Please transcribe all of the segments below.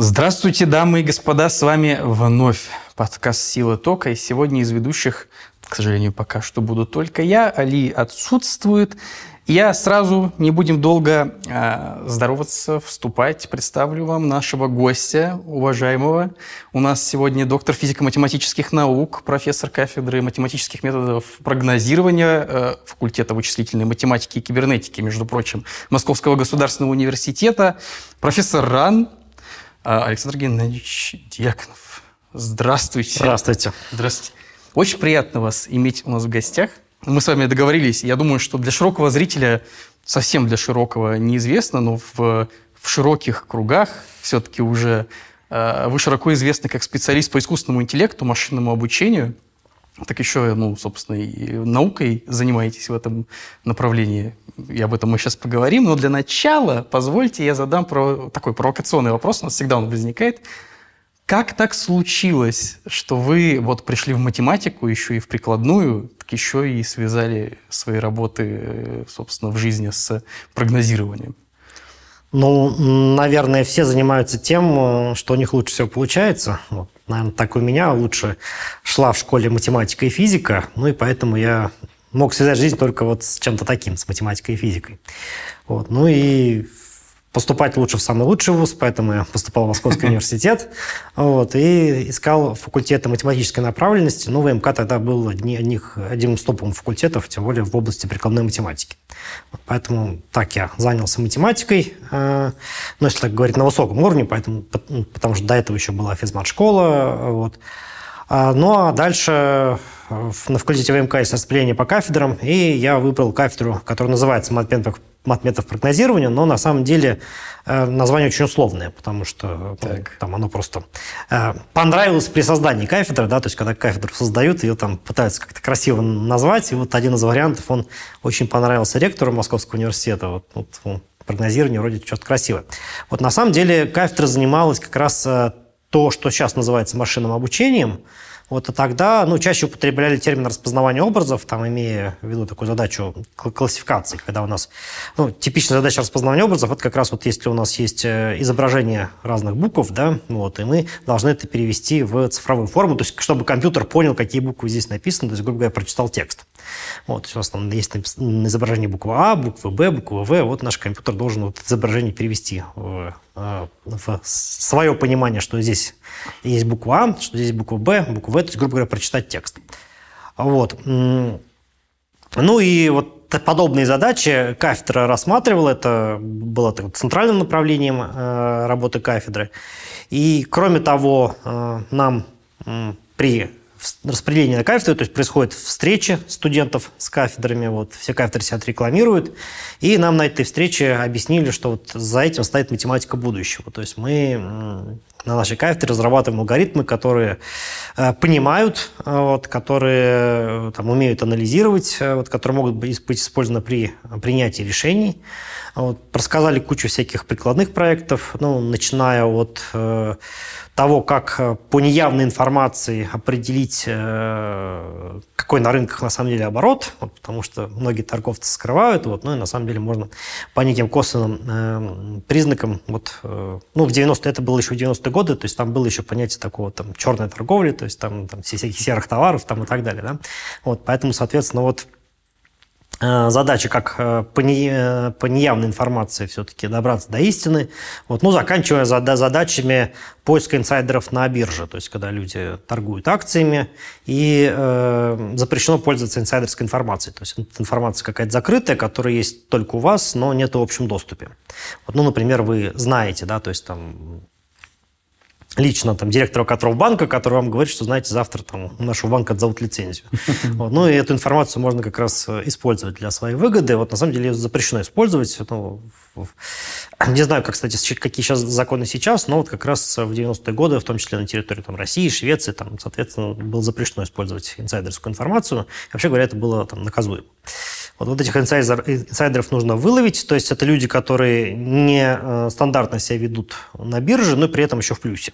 Здравствуйте, дамы и господа, с вами вновь подкаст «Сила тока». И сегодня из ведущих, к сожалению, пока что буду только я. Али отсутствует. Я сразу, не будем долго э, здороваться, вступать, представлю вам нашего гостя, уважаемого. У нас сегодня доктор физико-математических наук, профессор кафедры математических методов прогнозирования э, факультета вычислительной математики и кибернетики, между прочим, Московского государственного университета, профессор РАН, Александр Геннадьевич Дьяконов. Здравствуйте. Здравствуйте. Здравствуйте. Очень приятно вас иметь у нас в гостях. Мы с вами договорились. Я думаю, что для широкого зрителя, совсем для широкого неизвестно, но в, в широких кругах все-таки уже э, вы широко известны как специалист по искусственному интеллекту, машинному обучению. Так еще, ну, собственно, и наукой занимаетесь в этом направлении и об этом мы сейчас поговорим, но для начала позвольте я задам про такой провокационный вопрос, у нас всегда он возникает. Как так случилось, что вы вот пришли в математику, еще и в прикладную, так еще и связали свои работы, собственно, в жизни с прогнозированием? Ну, наверное, все занимаются тем, что у них лучше всего получается. Вот, наверное, так у меня лучше шла в школе математика и физика, ну и поэтому я мог связать жизнь только вот с чем-то таким, с математикой и физикой. Вот. Ну и поступать лучше в самый лучший вуз, поэтому я поступал в Московский университет вот, и искал факультеты математической направленности. Ну, ВМК тогда был одни, одних, одним из топовых факультетов, тем более в области прикладной математики. Вот, поэтому так я занялся математикой, э, ну, если так говорить, на высоком уровне, поэтому, потому что до этого еще была физмат-школа. Вот. А, ну, а дальше на факультете ВМК есть распределение по кафедрам, и я выбрал кафедру, которая называется матметов прогнозирования, но на самом деле э, название очень условное, потому что ну, там оно просто э, понравилось при создании кафедры, да, то есть когда кафедру создают, ее там пытаются как-то красиво назвать, и вот один из вариантов, он очень понравился ректору Московского университета, вот, вот прогнозирование вроде что-то красивое. Вот на самом деле кафедра занималась как раз то, что сейчас называется машинным обучением, вот, а тогда ну, чаще употребляли термин распознавания образов, там, имея в виду такую задачу классификации, когда у нас ну, типичная задача распознавания образов, это как раз вот если у нас есть э, изображение разных букв, да, вот, и мы должны это перевести в цифровую форму, то есть чтобы компьютер понял, какие буквы здесь написаны, то есть, грубо говоря, прочитал текст. Вот, у нас там есть изображение буквы А, буквы Б, буквы В, вот наш компьютер должен вот изображение перевести в, в свое понимание, что здесь есть буква А, что здесь буква Б, буква В, то есть, грубо говоря, прочитать текст. Вот. Ну и вот подобные задачи кафедра рассматривала, это было центральным направлением э, работы кафедры. И кроме того, э, нам при распределении на кафедры, то есть происходят встречи студентов с кафедрами, вот все кафедры себя рекламируют, и нам на этой встрече объяснили, что вот за этим стоит математика будущего. То есть мы на нашей кафедре разрабатываем алгоритмы, которые э, понимают, э, вот, которые э, там, умеют анализировать, вот, которые могут быть, быть использованы при принятии решений. Вот, рассказали кучу всяких прикладных проектов, ну, начиная от э, того, как э, по неявной информации определить, э, какой на рынках на самом деле оборот, вот, потому что многие торговцы скрывают, вот, ну и на самом деле можно по неким косвенным э, признакам, вот, э, ну в 90 это было еще в 90-е годы, то есть там было еще понятие такого там черной торговли, то есть там, там всяких серых товаров там и так далее, да, вот, поэтому, соответственно, вот задача, как э, по, не, э, по неявной информации все-таки добраться до истины. Вот, ну, заканчивая задачами поиска инсайдеров на бирже, то есть когда люди торгуют акциями, и э, запрещено пользоваться инсайдерской информацией. То есть информация какая-то закрытая, которая есть только у вас, но нет в общем доступе. Вот, ну, например, вы знаете, да, то есть там лично там, директора которого банка, который вам говорит, что, знаете, завтра там, нашего банка отзовут лицензию. Вот. Ну, и эту информацию можно как раз э, использовать для своей выгоды. Вот, на самом деле, ее запрещено использовать. Ну, не знаю, как, кстати, какие сейчас законы сейчас, но вот как раз в 90-е годы, в том числе на территории там, России, Швеции, там, соответственно, было запрещено использовать инсайдерскую информацию. Вообще говоря, это было там, наказуемо. Вот, вот этих инсайдер, инсайдеров нужно выловить, то есть это люди, которые не э, стандартно себя ведут на бирже, но при этом еще в плюсе.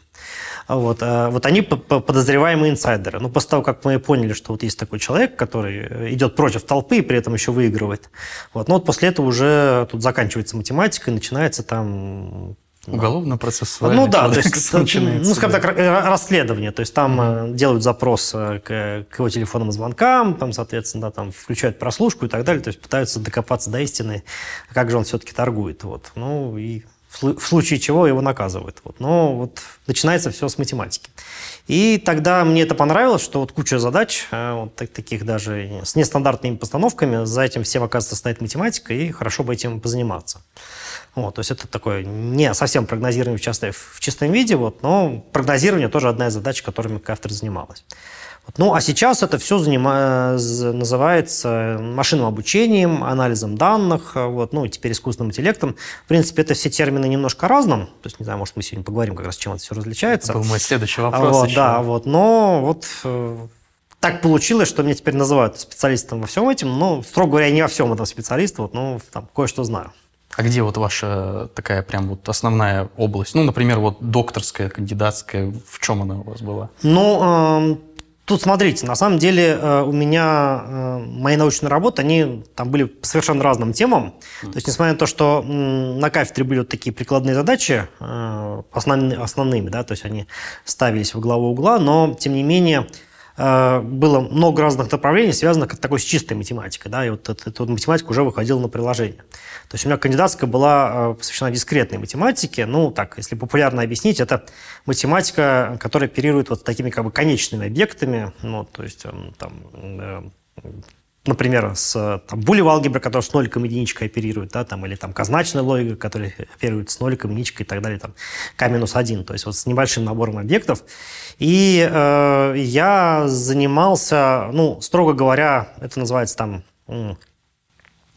Вот, а вот они подозреваемые инсайдеры. Ну, после того, как мы поняли, что вот есть такой человек, который идет против толпы и при этом еще выигрывает. Вот, ну, вот после этого уже тут заканчивается математика и начинается там Уголовно-процессуальный Ну да, то есть, ну, скажем так, расследование. То есть там mm-hmm. делают запрос к, к его телефонным звонкам, там, соответственно, да, там включают прослушку и так далее. То есть пытаются докопаться до истины, как же он все-таки торгует. Вот. Ну и в случае чего его наказывают. Вот. Но вот начинается все с математики. И тогда мне это понравилось, что вот куча задач, э, вот таких даже с нестандартными постановками, за этим всем, оказывается, стоит математика, и хорошо бы этим позаниматься. Вот, то есть это такое не совсем прогнозирование в, часто, в чистом виде, вот, но прогнозирование тоже одна из задач, которыми кафедра занималась. Вот. Ну, а сейчас это все занима... называется машинным обучением, анализом данных, вот, ну, теперь искусственным интеллектом. В принципе, это все термины немножко разным. То есть, не знаю, может, мы сегодня поговорим как раз, чем это все различается. Это был мой следующий вопрос вот, Да, вот, но вот э, так получилось, что меня теперь называют специалистом во всем этом. Ну, строго говоря, не во всем этом специалист, вот, ну, там, кое-что знаю. А где вот ваша такая прям вот основная область? Ну, например, вот докторская, кандидатская, в чем она у вас была? Ну, э Тут смотрите, на самом деле э, у меня э, мои научные работы, они там были по совершенно разным темам. То есть, несмотря на то, что на кафедре были вот такие прикладные задачи э, основными, да, то есть они ставились в главу угла, но, тем не менее, было много разных направлений, связанных такой с чистой математикой, да, и вот эта, эта математика уже выходила на приложение. То есть у меня кандидатская была э, посвящена дискретной математике. Ну, так, если популярно объяснить, это математика, которая оперирует вот такими как бы конечными объектами. Ну, то есть эм, там э, например, с там, булевой алгеброй, которая с ноликом и единичкой оперирует, да, там, или там казначная логика, которая оперирует с ноликом, единичкой и так далее, там, k-1, то есть вот с небольшим набором объектов. И э, я занимался, ну, строго говоря, это называется там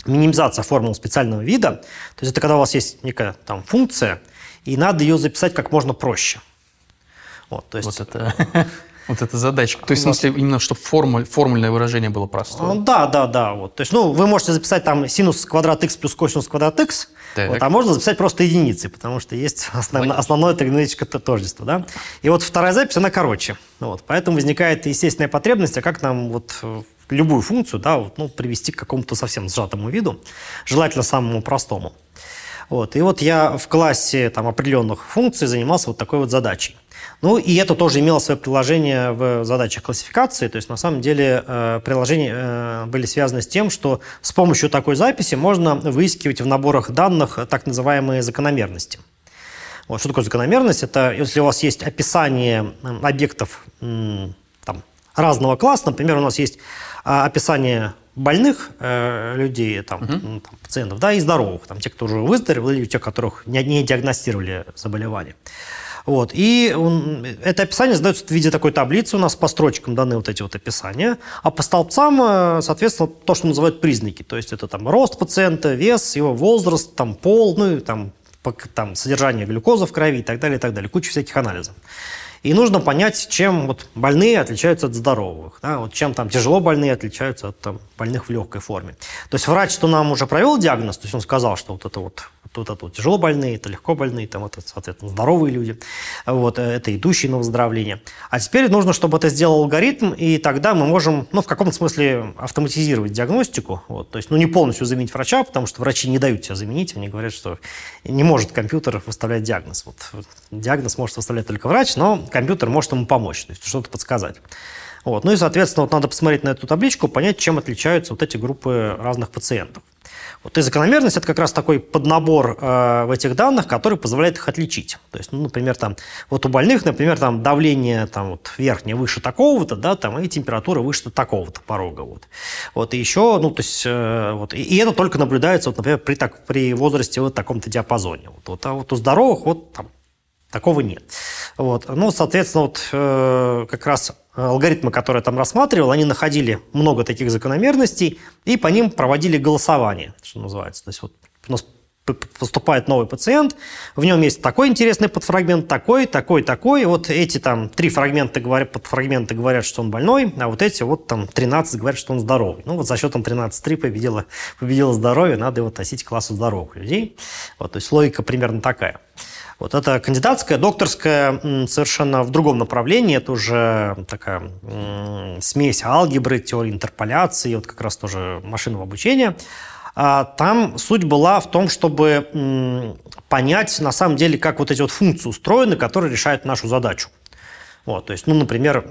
минимизация формул специального вида. То есть это когда у вас есть некая там функция, и надо ее записать как можно проще. Вот, то есть... вот это... Вот эта задача. То есть, вот. в смысле, именно, чтобы формуль, формульное выражение было простое. Да, да, да. Вот. То есть, ну, вы можете записать там синус квадрат x плюс косинус квадрат x, вот, а можно записать просто единицы, потому что есть основ, основное тригонометрическое тождество. Да? И вот вторая запись, она короче. Вот. Поэтому возникает естественная потребность, а как нам вот любую функцию да, вот, ну, привести к какому-то совсем сжатому виду, желательно самому простому. Вот. И вот я в классе там, определенных функций занимался вот такой вот задачей. Ну, и это тоже имело свое приложение в задачах классификации. То есть, на самом деле, э, приложения э, были связаны с тем, что с помощью такой записи можно выискивать в наборах данных так называемые закономерности. Вот, что такое закономерность? Это если у вас есть описание объектов там, разного класса, например, у нас есть описание больных э, людей, там, угу. там, пациентов, да, и здоровых, там, те, кто уже выздоровели, или те, которых не, не диагностировали заболевание. Вот. И он, это описание задается в виде такой таблицы, у нас по строчкам даны вот эти вот описания, а по столбцам, э, соответственно, то, что называют признаки. То есть это там рост пациента, вес, его возраст, там пол, ну и там, там содержание глюкозы в крови и так далее, и так далее. Куча всяких анализов. И нужно понять, чем вот больные отличаются от здоровых. Да? Вот чем там тяжело больные отличаются от там, больных в легкой форме. То есть врач, что нам уже провел диагноз, то есть он сказал, что вот это вот вот это вот тяжело больные, это легко больные, там это, соответственно, здоровые люди, вот, э, это идущие на выздоровление. А теперь нужно, чтобы это сделал алгоритм, и тогда мы можем, ну, в каком-то смысле автоматизировать диагностику, вот, то есть, ну, не полностью заменить врача, потому что врачи не дают себя заменить, они говорят, что не может компьютер выставлять диагноз. Вот, диагноз может выставлять только врач, но компьютер может ему помочь, то есть что-то подсказать. Вот. Ну и, соответственно, вот надо посмотреть на эту табличку, понять, чем отличаются вот эти группы разных пациентов. Вот и закономерность – это как раз такой поднабор э, в этих данных, который позволяет их отличить. То есть, ну, например, там, вот у больных, например, там давление там, вот, верхнее выше такого-то, да, там, и температура выше такого-то порога. Вот. Вот, и еще, ну, то есть, э, вот, и, и это только наблюдается, вот, например, при, так, при возрасте вот таком-то диапазоне. Вот, вот, а вот у здоровых вот там такого нет. Вот. Ну, соответственно, вот э, как раз алгоритмы, которые я там рассматривал, они находили много таких закономерностей и по ним проводили голосование, что называется. То есть вот у нас поступает новый пациент, в нем есть такой интересный подфрагмент, такой, такой, такой. Вот эти там три фрагмента говорят, подфрагменты говорят, что он больной, а вот эти вот там 13 говорят, что он здоровый. Ну вот за счетом 13-3 победило, победило здоровье, надо его относить к классу здоровых людей. Вот, то есть логика примерно такая. Вот это кандидатская, докторская совершенно в другом направлении. Это уже такая смесь алгебры, теории интерполяции, вот как раз тоже машинного обучения. А, там суть была в том, чтобы понять, на самом деле, как вот эти вот функции устроены, которые решают нашу задачу. Вот, то есть, ну, например,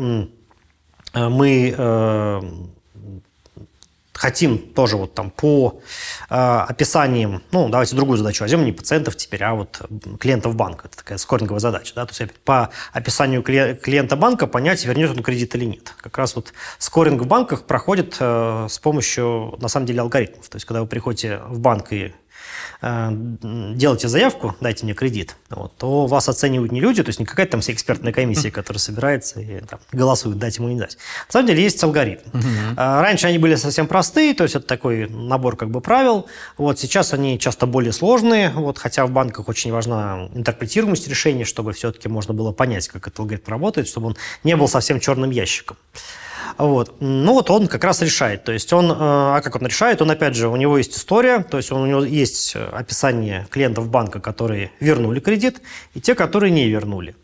мы э, хотим тоже вот там по э, описаниям, ну, давайте другую задачу возьмем, не пациентов теперь, а вот клиентов банка. Это такая скоринговая задача, да, то есть по описанию клиента банка понять, вернет он кредит или нет. Как раз вот скоринг в банках проходит э, с помощью, на самом деле, алгоритмов. То есть когда вы приходите в банк и Э, делайте заявку, дайте мне кредит, вот, то вас оценивают не люди, то есть не какая-то там экспертная комиссия, которая собирается и там, голосует, дать ему не дать. На самом деле есть алгоритм. А, раньше они были совсем простые, то есть это такой набор как бы правил. Вот сейчас они часто более сложные, вот, хотя в банках очень важна интерпретируемость решений, чтобы все-таки можно было понять, как этот алгоритм работает, чтобы он не был совсем черным ящиком. Вот. Ну вот он как раз решает. То есть он, э, а как он решает? Он, опять же, у него есть история, то есть он, у него есть э, описание клиентов банка, которые вернули кредит, и те, которые не вернули.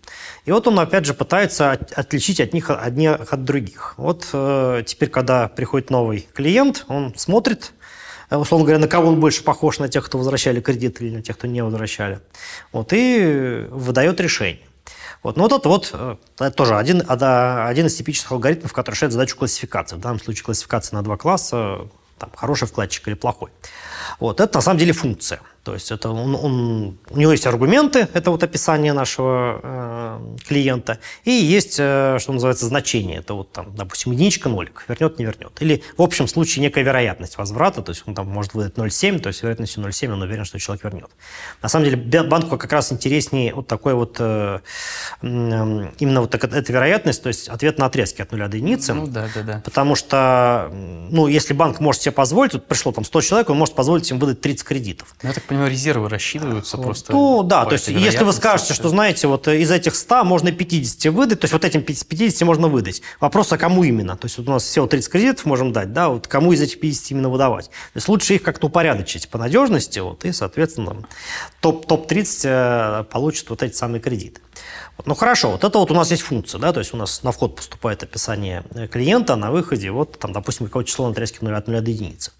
И вот он, опять же, пытается отличить от них одних от других. Вот э, теперь, когда приходит новый клиент, он смотрит, условно говоря, на кого он больше похож, на тех, кто возвращали кредит или на тех, кто не возвращали. Вот, и выдает решение. Вот. Но вот это вот э, это тоже один, один из типичных алгоритмов, который решает задачу классификации. В данном случае классификация на два класса, там, хороший вкладчик или плохой. Вот. Это на самом деле функция. То есть это он, он, у него есть аргументы, это вот описание нашего э, клиента, и есть, э, что называется, значение. Это вот там, допустим, единичка, нолик, вернет, не вернет. Или в общем случае некая вероятность возврата, то есть он там может выдать 0,7, то есть вероятностью 0,7 он уверен, что человек вернет. На самом деле банку как раз интереснее вот такой вот, э, именно вот так, эта вероятность, то есть ответ на отрезки от нуля до единицы. Ну да, да, да. Потому что, ну, если банк может себе позволить, вот пришло там 100 человек, он может позволить им выдать 30 кредитов. Ну, я так понимаю, резервы рассчитываются просто. Ну, да, то есть если вы скажете, что, знаете, вот из этих 100 можно 50 выдать, то есть вот этим 50 можно выдать. Вопрос, а кому именно? То есть вот у нас всего 30 кредитов можем дать, да, вот кому из этих 50 именно выдавать? То есть лучше их как-то упорядочить по надежности, вот, и, соответственно, топ-30 топ э, получит вот эти самые кредиты. Ну хорошо, вот это вот у нас есть функция, да, то есть у нас на вход поступает описание э, клиента, на выходе вот там, допустим, какое-то число на отрезке 0 от 0 до единицы.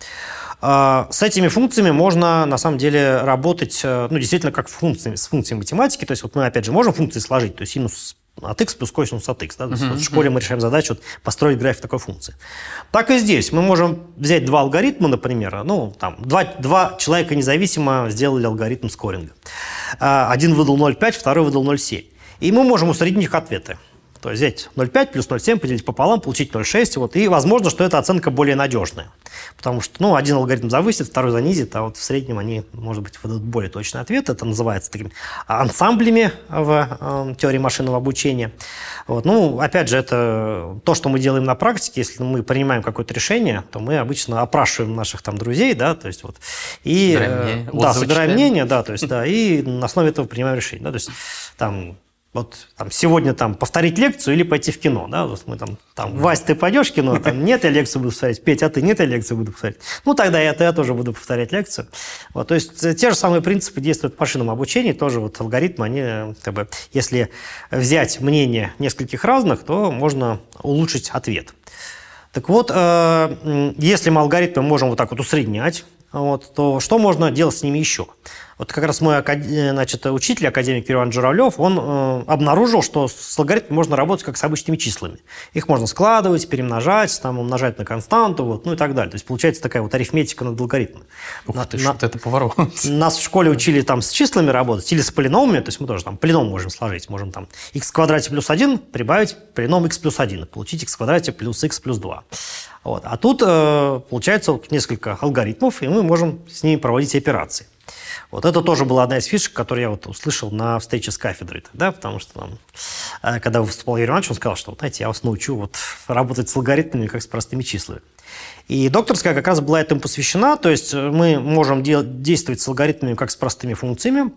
А, с этими функциями можно, на самом деле, работать, э, ну, действительно, как функциями, с функцией математики. То есть вот мы, опять же, можем функции сложить, то есть синус от x плюс косинус от x. Да? Uh-huh, вот в школе мы решаем задачу вот, построить график такой функции. Так и здесь. Мы можем взять два алгоритма, например. Ну, там, два, два человека независимо сделали алгоритм скоринга. А, один выдал 0,5, второй выдал 0,7. И мы можем усреднить их ответы. То есть взять 0,5 плюс 0,7 поделить пополам, получить 0,6. Вот, и возможно, что эта оценка более надежная. Потому что ну, один алгоритм завысит, второй занизит, а вот в среднем они, может быть, выдадут более точный ответ. Это называется такими ансамблями в э, теории машинного обучения. Вот. Ну, опять же, это то, что мы делаем на практике. Если мы принимаем какое-то решение, то мы обычно опрашиваем наших там друзей, да, то есть вот. И, собираем э, да, собираем мнение, да, то есть, да, и на основе этого принимаем решение. Да, то есть там вот там, сегодня там повторить лекцию или пойти в кино, да, вот мы там, там, Вась, ты пойдешь в кино, там, нет, я лекцию буду повторять, Петя, а ты нет, я лекцию буду повторять. Ну, тогда я, я тоже буду повторять лекцию. Вот, то есть те же самые принципы действуют в машинном обучении, тоже вот алгоритмы, они, как бы, если взять мнение нескольких разных, то можно улучшить ответ. Так вот, э, если мы алгоритмы можем вот так вот усреднять, вот, то что можно делать с ними еще? Вот как раз мой значит, учитель, академик Иван Журавлев, он э, обнаружил, что с алгоритмом можно работать как с обычными числами. Их можно складывать, перемножать, там, умножать на константу, вот, ну и так далее. То есть получается такая вот арифметика над алгоритмом. Ух на, ты, на, что это поворот. Нас в школе учили там с числами работать или с полиномами, то есть мы тоже там полином можем сложить. Можем там x в квадрате плюс 1 прибавить полином x плюс 1 получить x в квадрате плюс x плюс 2. Вот. А тут э, получается вот несколько алгоритмов, и мы можем с ними проводить операции. Вот это тоже была одна из фишек, которую я вот услышал на встрече с кафедрой, да, потому что там, э, когда выступал Юрий Иванович, он сказал, что, знаете, я вас научу вот работать с алгоритмами, как с простыми числами. И докторская как раз была этому посвящена, то есть мы можем де- действовать с алгоритмами, как с простыми функциями.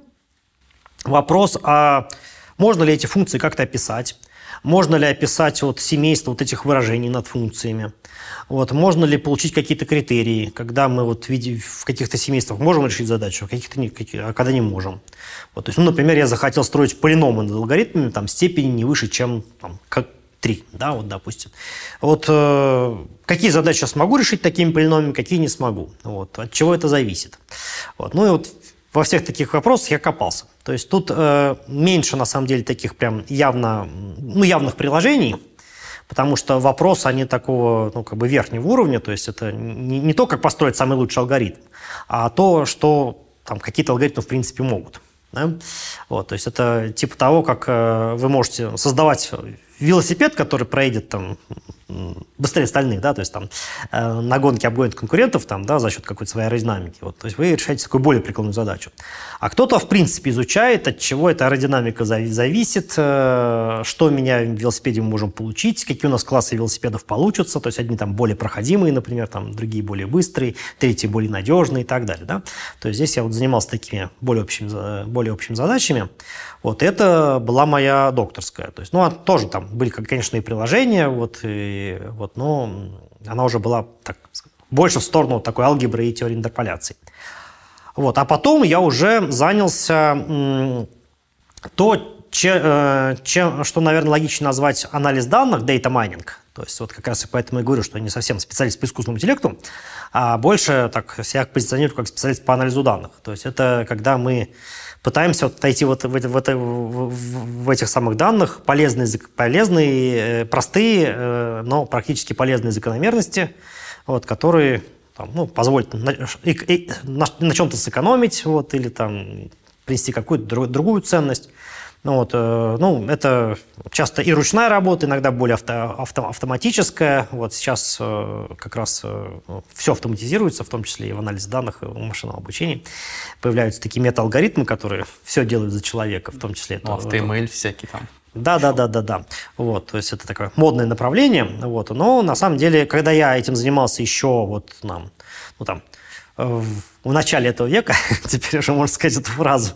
Вопрос, а можно ли эти функции как-то описать? Можно ли описать вот семейство вот этих выражений над функциями? Вот, можно ли получить какие-то критерии, когда мы вот в каких-то семействах можем решить задачу, а, каких-то не, а когда не можем. Вот, то есть, ну, например, я захотел строить полиномы над алгоритмами, там, степени не выше, чем там, как 3, да, вот, допустим. Вот э, какие задачи я смогу решить такими полиномиями, какие не смогу. Вот, от чего это зависит. Вот. Ну и вот во всех таких вопросах я копался. То есть тут э, меньше, на самом деле, таких прям явно, ну, явных приложений, потому что вопросы, они такого, ну, как бы верхнего уровня, то есть это не, не то, как построить самый лучший алгоритм, а то, что там какие-то алгоритмы, в принципе, могут. Да? Вот, то есть это типа того, как э, вы можете создавать велосипед, который проедет там быстрее остальных, да, то есть там э, на гонке обгонит конкурентов там, да, за счет какой-то своей аэродинамики. Вот, то есть вы решаете такую более прикладную задачу. А кто-то, в принципе, изучает, от чего эта аэродинамика зависит, э, что меня в велосипеде мы можем получить, какие у нас классы велосипедов получатся, то есть одни там более проходимые, например, там другие более быстрые, третьи более надежные и так далее, да. То есть здесь я вот занимался такими более общими, более общими задачами. Вот это была моя докторская. То есть, ну, а тоже там были, конечно, и приложения, вот, и, вот, но она уже была так, больше в сторону такой алгебры и теории интерполяции. Вот. А потом я уже занялся то, че, э, чем, что, наверное, логично назвать анализ данных, data mining. То есть вот как раз и поэтому я говорю, что я не совсем специалист по искусственному интеллекту, а больше так себя позиционирую как специалист по анализу данных. То есть это когда мы пытаемся вот найти вот в, в, в, в этих самых данных полезные, полезные, э, простые, э, но практически полезные закономерности, вот, которые там, ну, позволят на, и, и, на, на чем-то сэкономить вот, или там, принести какую-то другую ценность. Ну, вот, э, ну, это часто и ручная работа, иногда более авто, авто, автоматическая. Вот сейчас э, как раз э, все автоматизируется, в том числе и в анализе данных, и в машинном обучении. Появляются такие мета-алгоритмы, которые все делают за человека, в том числе. Ну, AutoML всякие там. Да, да, да, да, да. Вот, то есть это такое модное направление. Вот, но на самом деле, когда я этим занимался еще вот нам, ну там в начале этого века, теперь уже можно сказать эту фразу,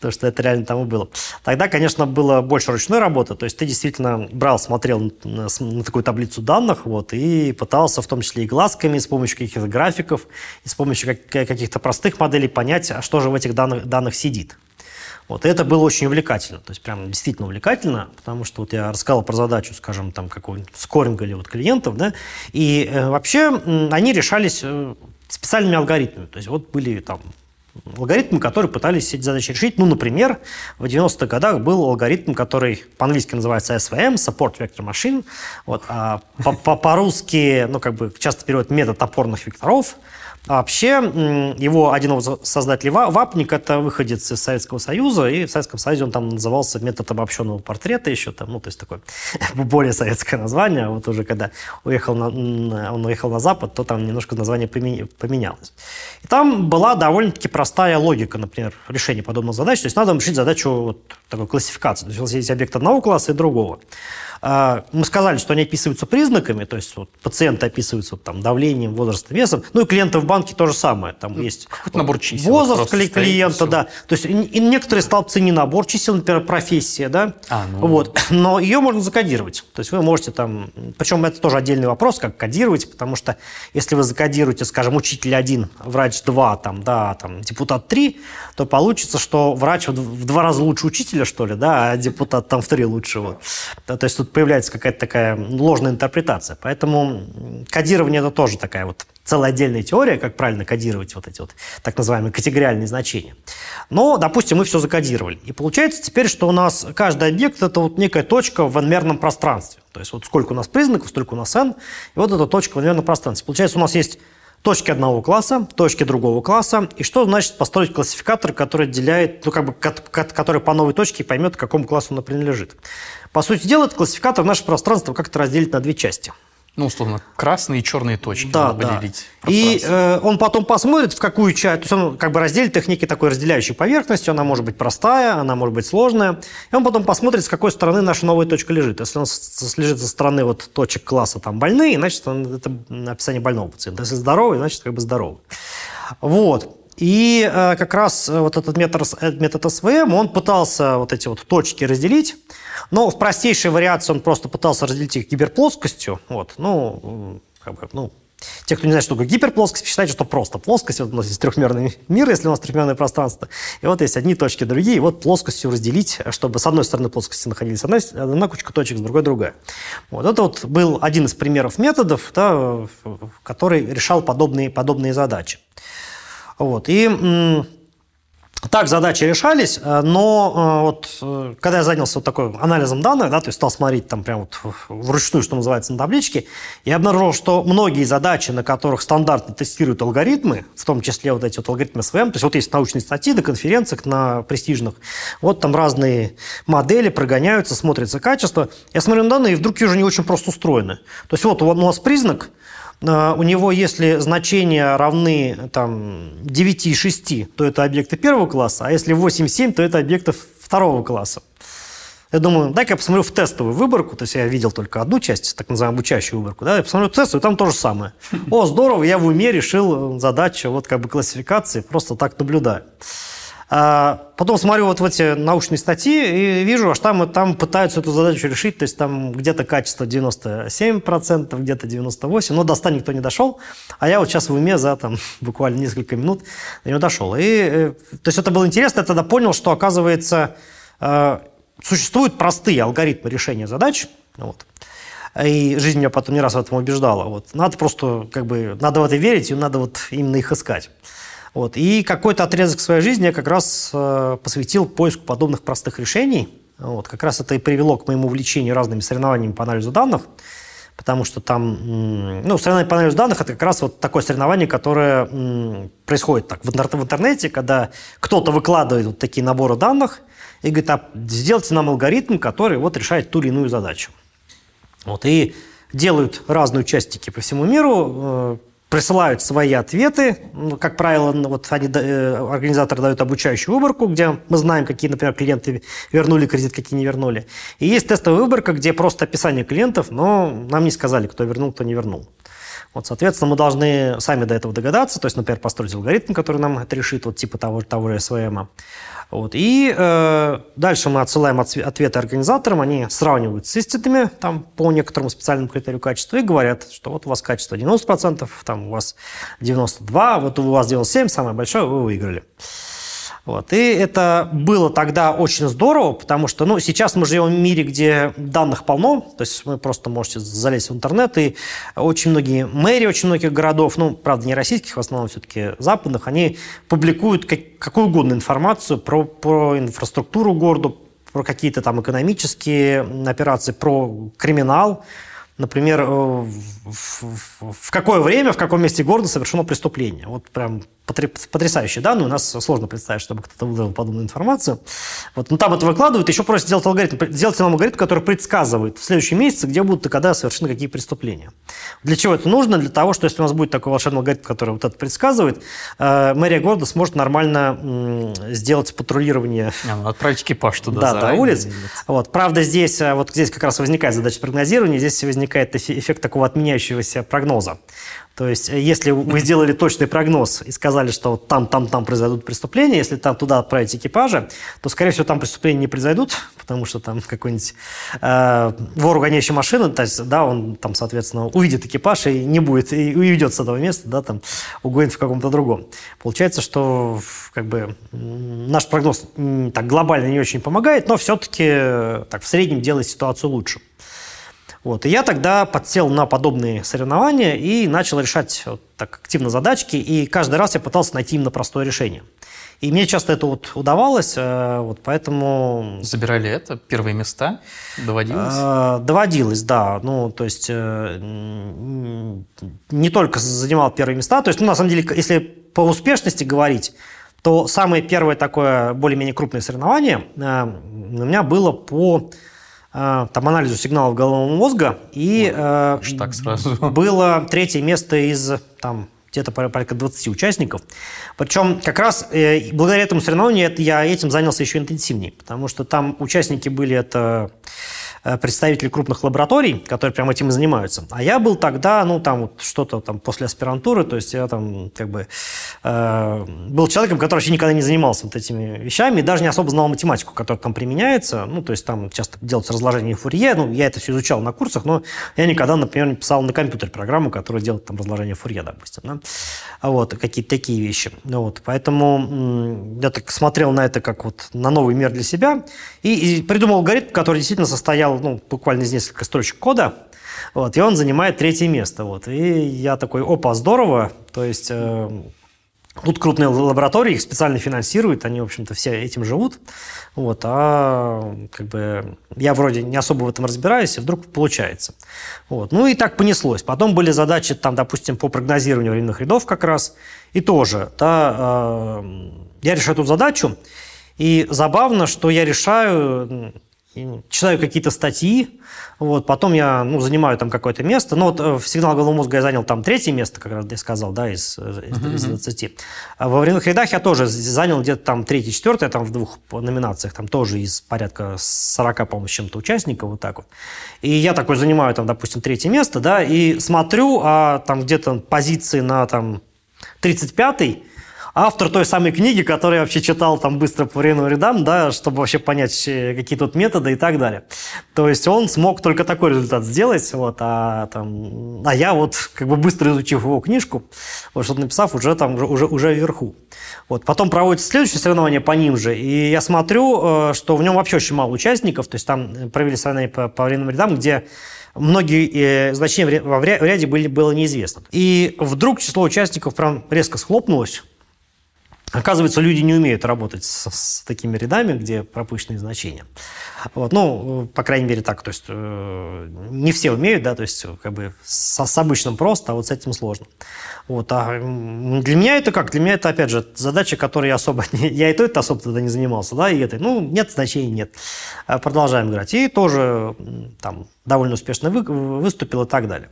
то, что это реально там и было. Тогда, конечно, было больше ручной работы, то есть ты действительно брал, смотрел на, на такую таблицу данных, вот, и пытался в том числе и глазками, с помощью каких-то графиков, и с помощью как, каких-то простых моделей понять, а что же в этих данных, данных сидит. Вот, и это было очень увлекательно, то есть прям действительно увлекательно, потому что вот я рассказал про задачу, скажем, там какого-нибудь скоринга или вот клиентов, да, и э, вообще э, они решались э, специальными алгоритмами. То есть вот были там алгоритмы, которые пытались эти задачи решить. Ну, например, в 90-х годах был алгоритм, который по-английски называется SVM, Support Vector Machine, вот, а по-русски, ну, как бы часто переводят метод опорных векторов – а вообще, его один из создателей Вапник, это выходец из Советского Союза, и в Советском Союзе он там назывался метод обобщенного портрета еще, там, ну, то есть такое более советское название. Вот уже когда уехал на, он уехал на Запад, то там немножко название поменялось. И там была довольно-таки простая логика, например, решения подобных задач. То есть надо решить задачу вот такой классификации. То есть есть объект одного класса и другого. А, мы сказали, что они описываются признаками, то есть вот, пациенты описываются вот, там, давлением, возрастом, весом. Ну и клиенты в банке то же самое. Там ну, есть вот, набор чисел. Возраст клиента, да. То есть и, некоторые столбцы не набор чисел, например, профессия, да. А, ну... Вот. Но ее можно закодировать. То есть вы можете там... Причем это тоже отдельный вопрос, как кодировать, потому что если вы закодируете, скажем, учитель 1, врач 2, там, да, там, депутат 3, то получится, что врач в, два раза лучше учителя, что ли, да, а депутат там в три лучше. Вот. То есть тут появляется какая-то такая ложная интерпретация. Поэтому кодирование это тоже такая вот целая отдельная теория, как правильно кодировать вот эти вот так называемые категориальные значения. Но, допустим, мы все закодировали. И получается теперь, что у нас каждый объект – это вот некая точка в n пространстве. То есть вот сколько у нас признаков, столько у нас n, и вот эта точка в n пространстве. Получается, у нас есть точки одного класса, точки другого класса. И что значит построить классификатор, который отделяет, ну, как бы, который по новой точке поймет, к какому классу он принадлежит. По сути дела, этот классификатор наше пространство как-то разделит на две части – ну, условно, красные и черные точки да, надо да. И э, он потом посмотрит, в какую часть, то есть он как бы разделит техники такой разделяющей поверхностью, она может быть простая, она может быть сложная, и он потом посмотрит, с какой стороны наша новая точка лежит. Если он лежит со стороны вот точек класса там больные, значит, он, это описание больного пациента. Если здоровый, значит, как бы здоровый. Вот. И э, как раз вот этот метод, метод СВМ, он пытался вот эти вот точки разделить, но в простейшей вариации он просто пытался разделить их гиперплоскостью. Вот, ну, как бы, ну, Те, кто не знает, что такое гиперплоскость, считайте, что просто плоскость. Вот у нас есть трехмерный мир, если у нас трехмерное пространство. И вот есть одни точки, другие. И вот плоскостью разделить, чтобы с одной стороны плоскости находились одна, одна кучка точек, с другой другая. Вот это вот был один из примеров методов, да, который решал подобные, подобные задачи. Вот. И так задачи решались, э, но э, вот э, когда я занялся вот такой анализом данных, да, то есть стал смотреть там прям вот вручную, что называется, на табличке, я обнаружил, что многие задачи, на которых стандартно тестируют алгоритмы, в том числе вот эти вот алгоритмы СВМ, то есть вот есть научные статьи на конференциях, на престижных, вот там разные модели прогоняются, смотрится качество. Я смотрю на данные, и вдруг уже не очень просто устроены. То есть вот у нас признак – у него, если значения равны там, 9,6, то это объекты первого класса, а если 8,7, то это объекты второго класса. Я думаю, дай-ка я посмотрю в тестовую выборку, то есть я видел только одну часть, так называемую обучающую выборку, да, я посмотрю в тестовую, там то же самое. О, здорово, я в уме решил задачу вот как бы классификации, просто так наблюдаю. А потом смотрю вот в эти научные статьи и вижу, аж там, там пытаются эту задачу решить, то есть там где-то качество 97%, где-то 98%, но до 100 никто не дошел, а я вот сейчас в уме за там буквально несколько минут до него дошел. И, э, то есть это было интересно, я тогда понял, что оказывается э, существуют простые алгоритмы решения задач, вот, и жизнь меня потом не раз в этом убеждала. Вот. Надо просто, как бы, надо в это верить, и надо вот именно их искать. Вот. И какой-то отрезок своей жизни я как раз э, посвятил поиску подобных простых решений. Вот. Как раз это и привело к моему увлечению разными соревнованиями по анализу данных, потому что там, ну, соревнование по анализу данных – это как раз вот такое соревнование, которое происходит так в интернете, когда кто-то выкладывает вот такие наборы данных и говорит, а сделайте нам алгоритм, который вот решает ту или иную задачу. Вот. И делают разные участники по всему миру, э, присылают свои ответы. Ну, как правило, ну, вот они, э, организаторы дают обучающую выборку, где мы знаем, какие, например, клиенты вернули кредит, какие не вернули. И есть тестовая выборка, где просто описание клиентов, но нам не сказали, кто вернул, кто не вернул. Вот, соответственно, мы должны сами до этого догадаться, то есть, например, построить алгоритм, который нам это решит, вот типа того, того же СВМ. Вот. И э, дальше мы отсылаем ответы организаторам, они сравнивают с истинными там, по некоторому специальному критерию качества и говорят, что вот у вас качество 90%, там у вас 92%, вот у вас 97%, самое большое, вы выиграли. Вот. И это было тогда очень здорово, потому что ну, сейчас мы живем в мире, где данных полно, то есть вы просто можете залезть в интернет, и очень многие мэрии очень многих городов, ну, правда, не российских, в основном все-таки западных, они публикуют как, какую угодно информацию про, про инфраструктуру города, про какие-то там экономические операции, про криминал, например, э, в какое время, в каком месте города совершено преступление. Вот прям потрясающие данные. У нас сложно представить, чтобы кто-то выдал подобную информацию. Вот. Но там это выкладывают. Еще просят сделать алгоритм. Сделайте нам алгоритм, который предсказывает в следующем месяце, где будут и когда совершены какие преступления. Для чего это нужно? Для того, что если у нас будет такой волшебный алгоритм, который вот это предсказывает, э, мэрия города сможет нормально сделать патрулирование. А, ну, отправить экипаж туда Да, до улиц. Вот. Правда, здесь, э, вот здесь как раз возникает задача прогнозирования. Здесь возникает эффект такого отменяющегося прогноза. То есть, э, если вы сделали точный прогноз и сказали, что вот там, там, там произойдут преступления, если там туда отправить экипажи, то, скорее всего, там преступления не произойдут, потому что там какой-нибудь э, вор, гонящий машину, то есть, да, он там, соответственно, увидит экипаж и не будет, и уйдет с этого места, да, там, угонит в каком-то другом. Получается, что, как бы, наш прогноз так глобально не очень помогает, но все-таки э, так в среднем делает ситуацию лучше. Вот. И я тогда подсел на подобные соревнования и начал решать вот так активно задачки, и каждый раз я пытался найти именно простое решение. И мне часто это вот удавалось, э, вот поэтому... Забирали это? Первые места? Доводилось? Э, доводилось, да. Ну, то есть э, не только занимал первые места, то есть, ну, на самом деле, если по успешности говорить, то самое первое такое более-менее крупное соревнование у меня было по Э, там, анализу сигналов головного мозга. И э, так сразу. было третье место из там, где-то порядка 20 участников. Причем как раз э, благодаря этому соревнованию я этим занялся еще интенсивнее, потому что там участники были это представители крупных лабораторий, которые прям этим и занимаются. А я был тогда, ну, там вот что-то там после аспирантуры, то есть я там как бы э, был человеком, который вообще никогда не занимался вот этими вещами, и даже не особо знал математику, которая там применяется. Ну, то есть там часто делается разложение Фурье, ну, я это все изучал на курсах, но я никогда, например, не писал на компьютере программу, которая делает там разложение Фурье, допустим. Да? Вот, какие-то такие вещи. Вот, поэтому я так смотрел на это как вот на новый мир для себя и, и придумал алгоритм, который действительно состоял ну, буквально из нескольких строчек кода, вот, и он занимает третье место. Вот. И я такой, опа, здорово. То есть э, Тут крупные лаборатории, их специально финансируют, они, в общем-то, все этим живут. Вот, а как бы я вроде не особо в этом разбираюсь, и вдруг получается. Вот. Ну и так понеслось. Потом были задачи, там, допустим, по прогнозированию временных рядов как раз. И тоже, да, э, я решаю эту задачу, и забавно, что я решаю читаю какие-то статьи, вот, потом я ну, занимаю там какое-то место. Ну, вот э, в «Сигнал головного мозга» я занял там третье место, как раз я сказал, да, из, из, uh-huh. из 20. А во временных рядах я тоже занял где-то там третье, четвертое, там в двух номинациях, там тоже из порядка 40, по-моему, с чем-то участников, вот так вот. И я такой занимаю там, допустим, третье место, да, и смотрю, а там где-то позиции на там 35-й, автор той самой книги, которую я вообще читал там быстро по временным рядам, да, чтобы вообще понять, э, какие тут методы и так далее. То есть он смог только такой результат сделать, вот, а, там, а я вот, как бы быстро изучив его книжку, вот, что-то написав, уже там, уже, уже вверху. Вот. Потом проводится следующее соревнование по ним же, и я смотрю, э, что в нем вообще очень мало участников, то есть там провели соревнования по, по временным рядам, где многие э, значения в ряде были, было неизвестно. И вдруг число участников прям резко схлопнулось, Оказывается, люди не умеют работать с, с такими рядами, где пропущенные значения. Вот, ну, по крайней мере, так. То есть э, не все умеют, да, то есть как бы с, с обычным просто, а вот с этим сложно. Вот, а для меня это как? Для меня это, опять же, задача, которой я особо... Не, я и то это особо тогда не занимался, да, и это, ну, нет значений, нет. А продолжаем играть. И тоже там довольно успешно вы, выступил и так далее.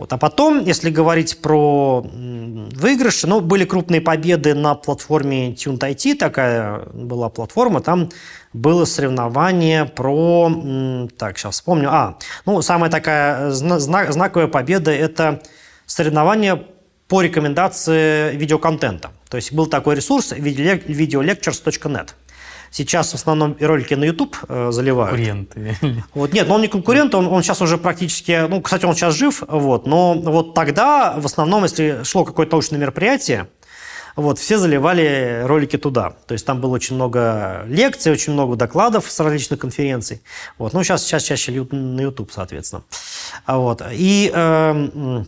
Вот. А потом, если говорить про выигрыши, ну, были крупные победы на платформе TuneIT, такая была платформа, там было соревнование про... Так, сейчас вспомню. А, ну, самая такая знак, знаковая победа – это соревнование по рекомендации видеоконтента. То есть был такой ресурс videolectures.net. Сейчас в основном ролики на YouTube э, заливают. Конкуренты. Вот, нет, но он не конкурент, он, он сейчас уже практически, ну, кстати, он сейчас жив, вот, но вот тогда в основном, если шло какое-то научное мероприятие, вот, все заливали ролики туда. То есть там было очень много лекций, очень много докладов с различных конференций. Вот, ну, сейчас, сейчас чаще на YouTube, соответственно. Вот. И э,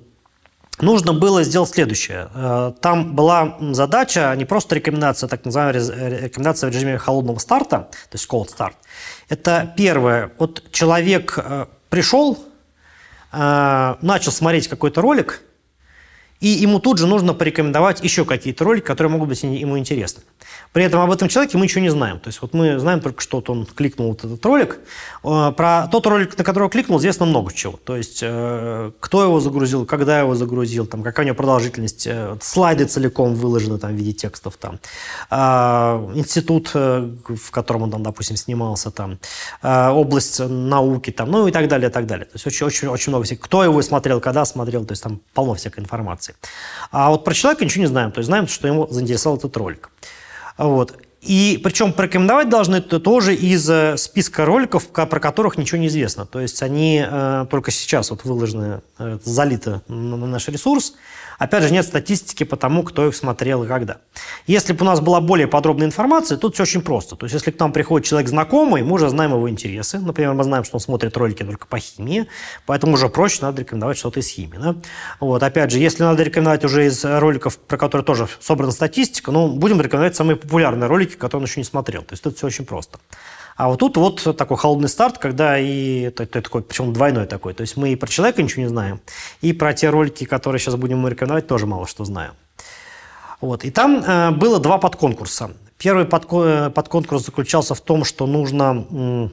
нужно было сделать следующее. Э, там была задача, не просто рекомендация, так называемая рекомендация в режиме холодного старта, то есть cold start. Это первое. Вот человек э, пришел, э, начал смотреть какой-то ролик, и ему тут же нужно порекомендовать еще какие-то ролики, которые могут быть ему интересны. При этом об этом человеке мы ничего не знаем. То есть вот мы знаем только, что вот он кликнул вот этот ролик. Э, про тот ролик, на который кликнул, известно много чего. То есть э, кто его загрузил, когда его загрузил, там, какая у него продолжительность, э, слайды целиком выложены там, в виде текстов, там, институт, в котором он, там, допустим, снимался, там, область науки, там, ну и так далее, и так далее. То есть очень, очень, очень много всех. Кто его смотрел, когда смотрел, то есть там полно всякой информации. А вот про человека ничего не знаем. То есть знаем, что ему заинтересовал этот ролик. Вот. И причем порекомендовать должны это тоже из э, списка роликов, про которых ничего не известно. То есть они э, только сейчас вот выложены, э, залиты на наш ресурс. Опять же, нет статистики по тому, кто их смотрел и когда. Если бы у нас была более подробная информация, тут все очень просто. То есть, если к нам приходит человек знакомый, мы уже знаем его интересы. Например, мы знаем, что он смотрит ролики только по химии, поэтому уже проще надо рекомендовать что-то из химии. Да? Вот, опять же, если надо рекомендовать уже из роликов, про которые тоже собрана статистика, ну, будем рекомендовать самые популярные ролики, которые он еще не смотрел. То есть, тут все очень просто. А вот тут вот такой холодный старт, когда и это, это такой, причем двойной такой. То есть мы и про человека ничего не знаем, и про те ролики, которые сейчас будем мы рекомендовать, тоже мало что знаем. Вот. И там э, было два подконкурса. Первый подко- подконкурс заключался в том, что нужно Э,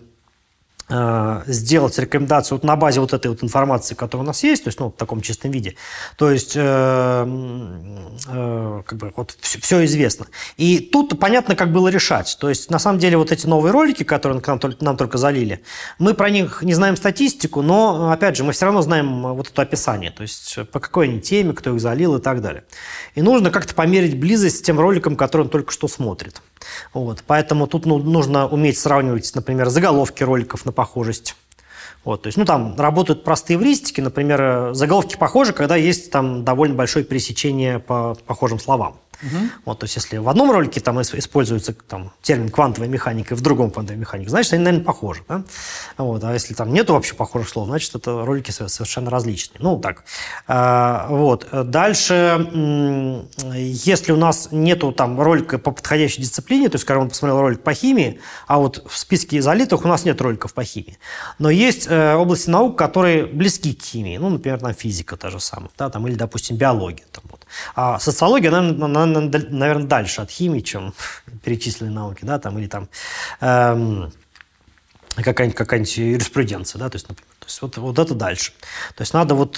сделать рекомендацию вот на базе вот этой вот информации, которая у нас есть, то есть ну, в таком чистом виде. То есть э, э, как бы вот все, все известно. И тут понятно, как было решать. То есть на самом деле вот эти новые ролики, которые нам, нам только залили, мы про них не знаем статистику, но опять же мы все равно знаем вот это описание, то есть по какой они теме, кто их залил и так далее. И нужно как-то померить близость с тем роликом, который он только что смотрит. Вот. Поэтому тут ну, нужно уметь сравнивать, например, заголовки роликов на похожесть. Вот, то есть, ну, там работают простые эвристики, например, заголовки похожи, когда есть там довольно большое пересечение по похожим словам. Угу. Вот, то есть, если в одном ролике там используется там, термин квантовая механика, и в другом квантовая механика, значит, они, наверное, похожи. Да? Вот, а если там нету вообще похожих слов, значит, это ролики совершенно различные. Ну, так. А, вот. Дальше, если у нас нету там ролика по подходящей дисциплине, то есть, скажем, он посмотрел ролик по химии, а вот в списке залитых у нас нет роликов по химии. Но есть э, области наук, которые близки к химии. Ну, например, там физика та же самая, да, там, или, допустим, биология. Там, вот. А социология, она, наверное, дальше от химии, чем перечисленные науки, да, там, или там эм, какая-нибудь какая юриспруденция, да, то есть, например. То есть вот, вот это дальше. То есть надо вот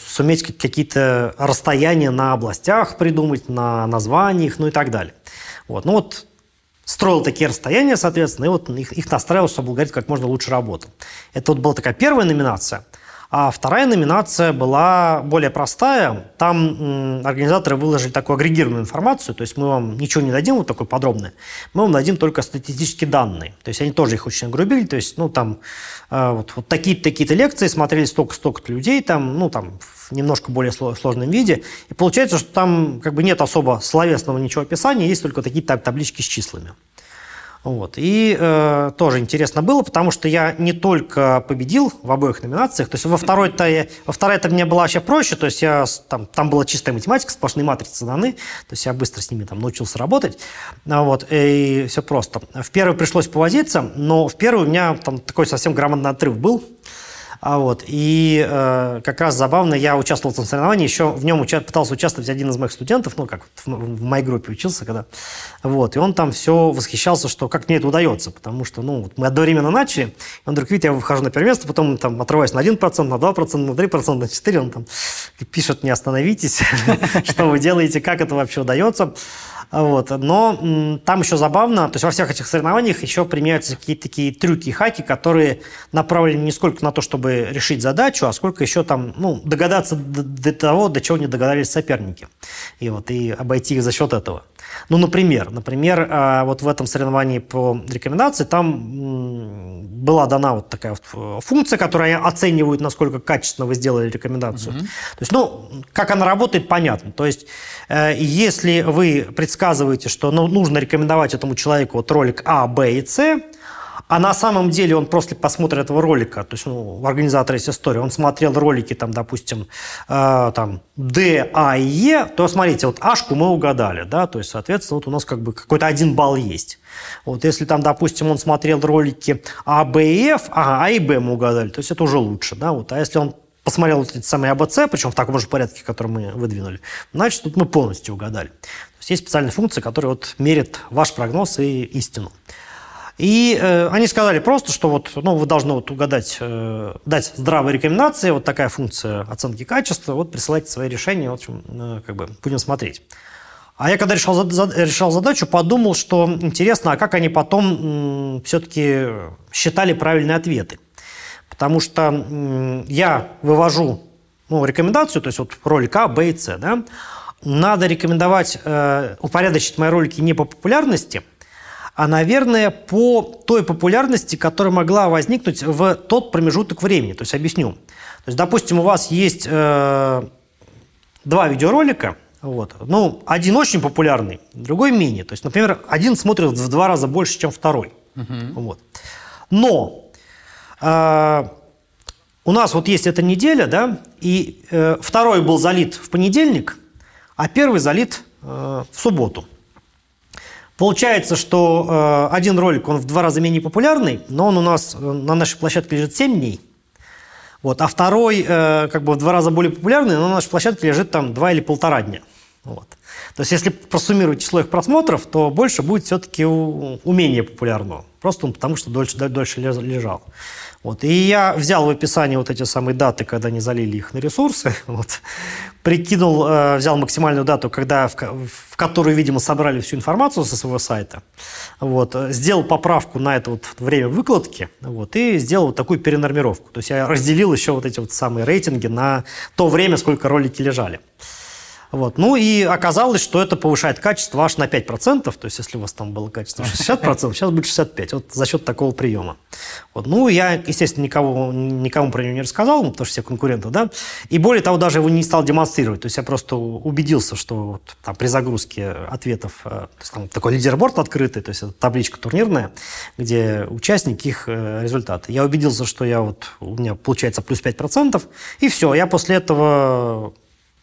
суметь какие-то расстояния на областях придумать, на названиях, ну и так далее. Вот. Ну вот строил такие расстояния, соответственно, и вот их, их настраивал, чтобы алгоритм как можно лучше работал. Это вот была такая первая номинация – а вторая номинация была более простая. Там организаторы выложили такую агрегированную информацию, то есть мы вам ничего не дадим вот такой подробное, мы вам дадим только статистические данные. То есть они тоже их очень огрубили, то есть ну там э, вот, вот такие-то такие лекции смотрели столько-столько людей, там, ну там в немножко более сложном виде. И получается, что там как бы нет особо словесного ничего описания, есть только такие таблички с числами. Вот. И э, тоже интересно было, потому что я не только победил в обоих номинациях, то есть во второй-то во второй-то мне было вообще проще, то есть я, там, там была чистая математика, сплошные матрицы даны, то есть я быстро с ними там научился работать, а вот, и все просто. В первый пришлось повозиться, но в первый у меня там такой совсем грамотный отрыв был, а вот, и э, как раз забавно, я участвовал в этом соревновании, еще в нем уча- пытался участвовать один из моих студентов, ну, как в, в моей группе учился, когда, вот, и он там все восхищался, что как мне это удается, потому что, ну, вот мы одновременно начали, он вдруг видит, я выхожу на первое место, потом там отрываюсь на 1%, на 2%, на 3%, на 4%, он там пишет, не остановитесь, что вы делаете, как это вообще удается, вот. Но там еще забавно, то есть во всех этих соревнованиях еще применяются какие-то такие трюки и хаки, которые направлены не сколько на то, чтобы решить задачу, а сколько еще там, ну, догадаться до, того, до чего не догадались соперники. И вот, и обойти их за счет этого. Ну, например, например, а, вот в этом соревновании по рекомендации там была дана вот такая вот э, функция, которая оценивает, насколько качественно вы сделали рекомендацию. Угу. То есть, ну, как она работает, понятно. То есть, э, если вы предсказываете, что ну, нужно рекомендовать этому человеку вот ролик А, Б и С, а на самом деле он после просмотра этого ролика, то есть ну, у организатора есть история, он смотрел ролики, там, допустим, э, там, D, А и Е, то смотрите, вот Ашку мы угадали, да, то есть, соответственно, вот у нас как бы какой-то один балл есть. Вот если там, допустим, он смотрел ролики А, Б и Ф, ага, А и Б мы угадали, то есть это уже лучше, да, вот. А если он посмотрел вот эти самые АБЦ, причем в таком же порядке, который мы выдвинули, значит, тут мы полностью угадали. Есть специальная функция, которая вот мерит ваш прогноз и истину. И э, они сказали просто, что вот, ну, вы должны вот угадать, э, дать здравые рекомендации, вот такая функция оценки качества, вот присылайте свои решения, в общем, э, как бы будем смотреть. А я когда решал, решал задачу, подумал, что интересно, а как они потом все-таки считали правильные ответы. Потому что я вывожу ну, рекомендацию, то есть вот ролик А, Б и С, да, надо рекомендовать, э, упорядочить мои ролики не по популярности – а, наверное, по той популярности, которая могла возникнуть в тот промежуток времени. То есть объясню. То есть, допустим, у вас есть э, два видеоролика, вот. Ну, один очень популярный, другой менее. То есть, например, один смотрит в два раза больше, чем второй. Угу. Вот. Но э, у нас вот есть эта неделя, да, и э, второй был залит в понедельник, а первый залит э, в субботу. Получается, что э, один ролик, он в два раза менее популярный, но он у нас э, на нашей площадке лежит 7 дней. Вот, а второй, как бы в два раза более популярный, но на нашей площадке лежит там два или полтора дня. Вот. То есть, если просуммировать число их просмотров, то больше будет все-таки умение популярного. Просто потому, что дольше, дольше лежал. Вот. И я взял в описании вот эти самые даты, когда не залили их на ресурсы, вот, прикинул, э, взял максимальную дату, когда, в, в которую, видимо, собрали всю информацию со своего сайта, вот, сделал поправку на это вот время выкладки вот, и сделал вот такую перенормировку. То есть я разделил еще вот эти вот самые рейтинги на то время, сколько ролики лежали. Вот. Ну и оказалось, что это повышает качество аж на 5%. То есть если у вас там было качество 60%, сейчас будет 65%. Вот за счет такого приема. Вот. Ну, я, естественно, никого, никому про него не рассказал, потому что все конкуренты, да. И более того, даже его не стал демонстрировать. То есть я просто убедился, что вот, там, при загрузке ответов э, то есть, там, такой лидерборд открытый, то есть это табличка турнирная, где участники, их э, результаты. Я убедился, что я вот, у меня получается плюс 5%, и все. Я после этого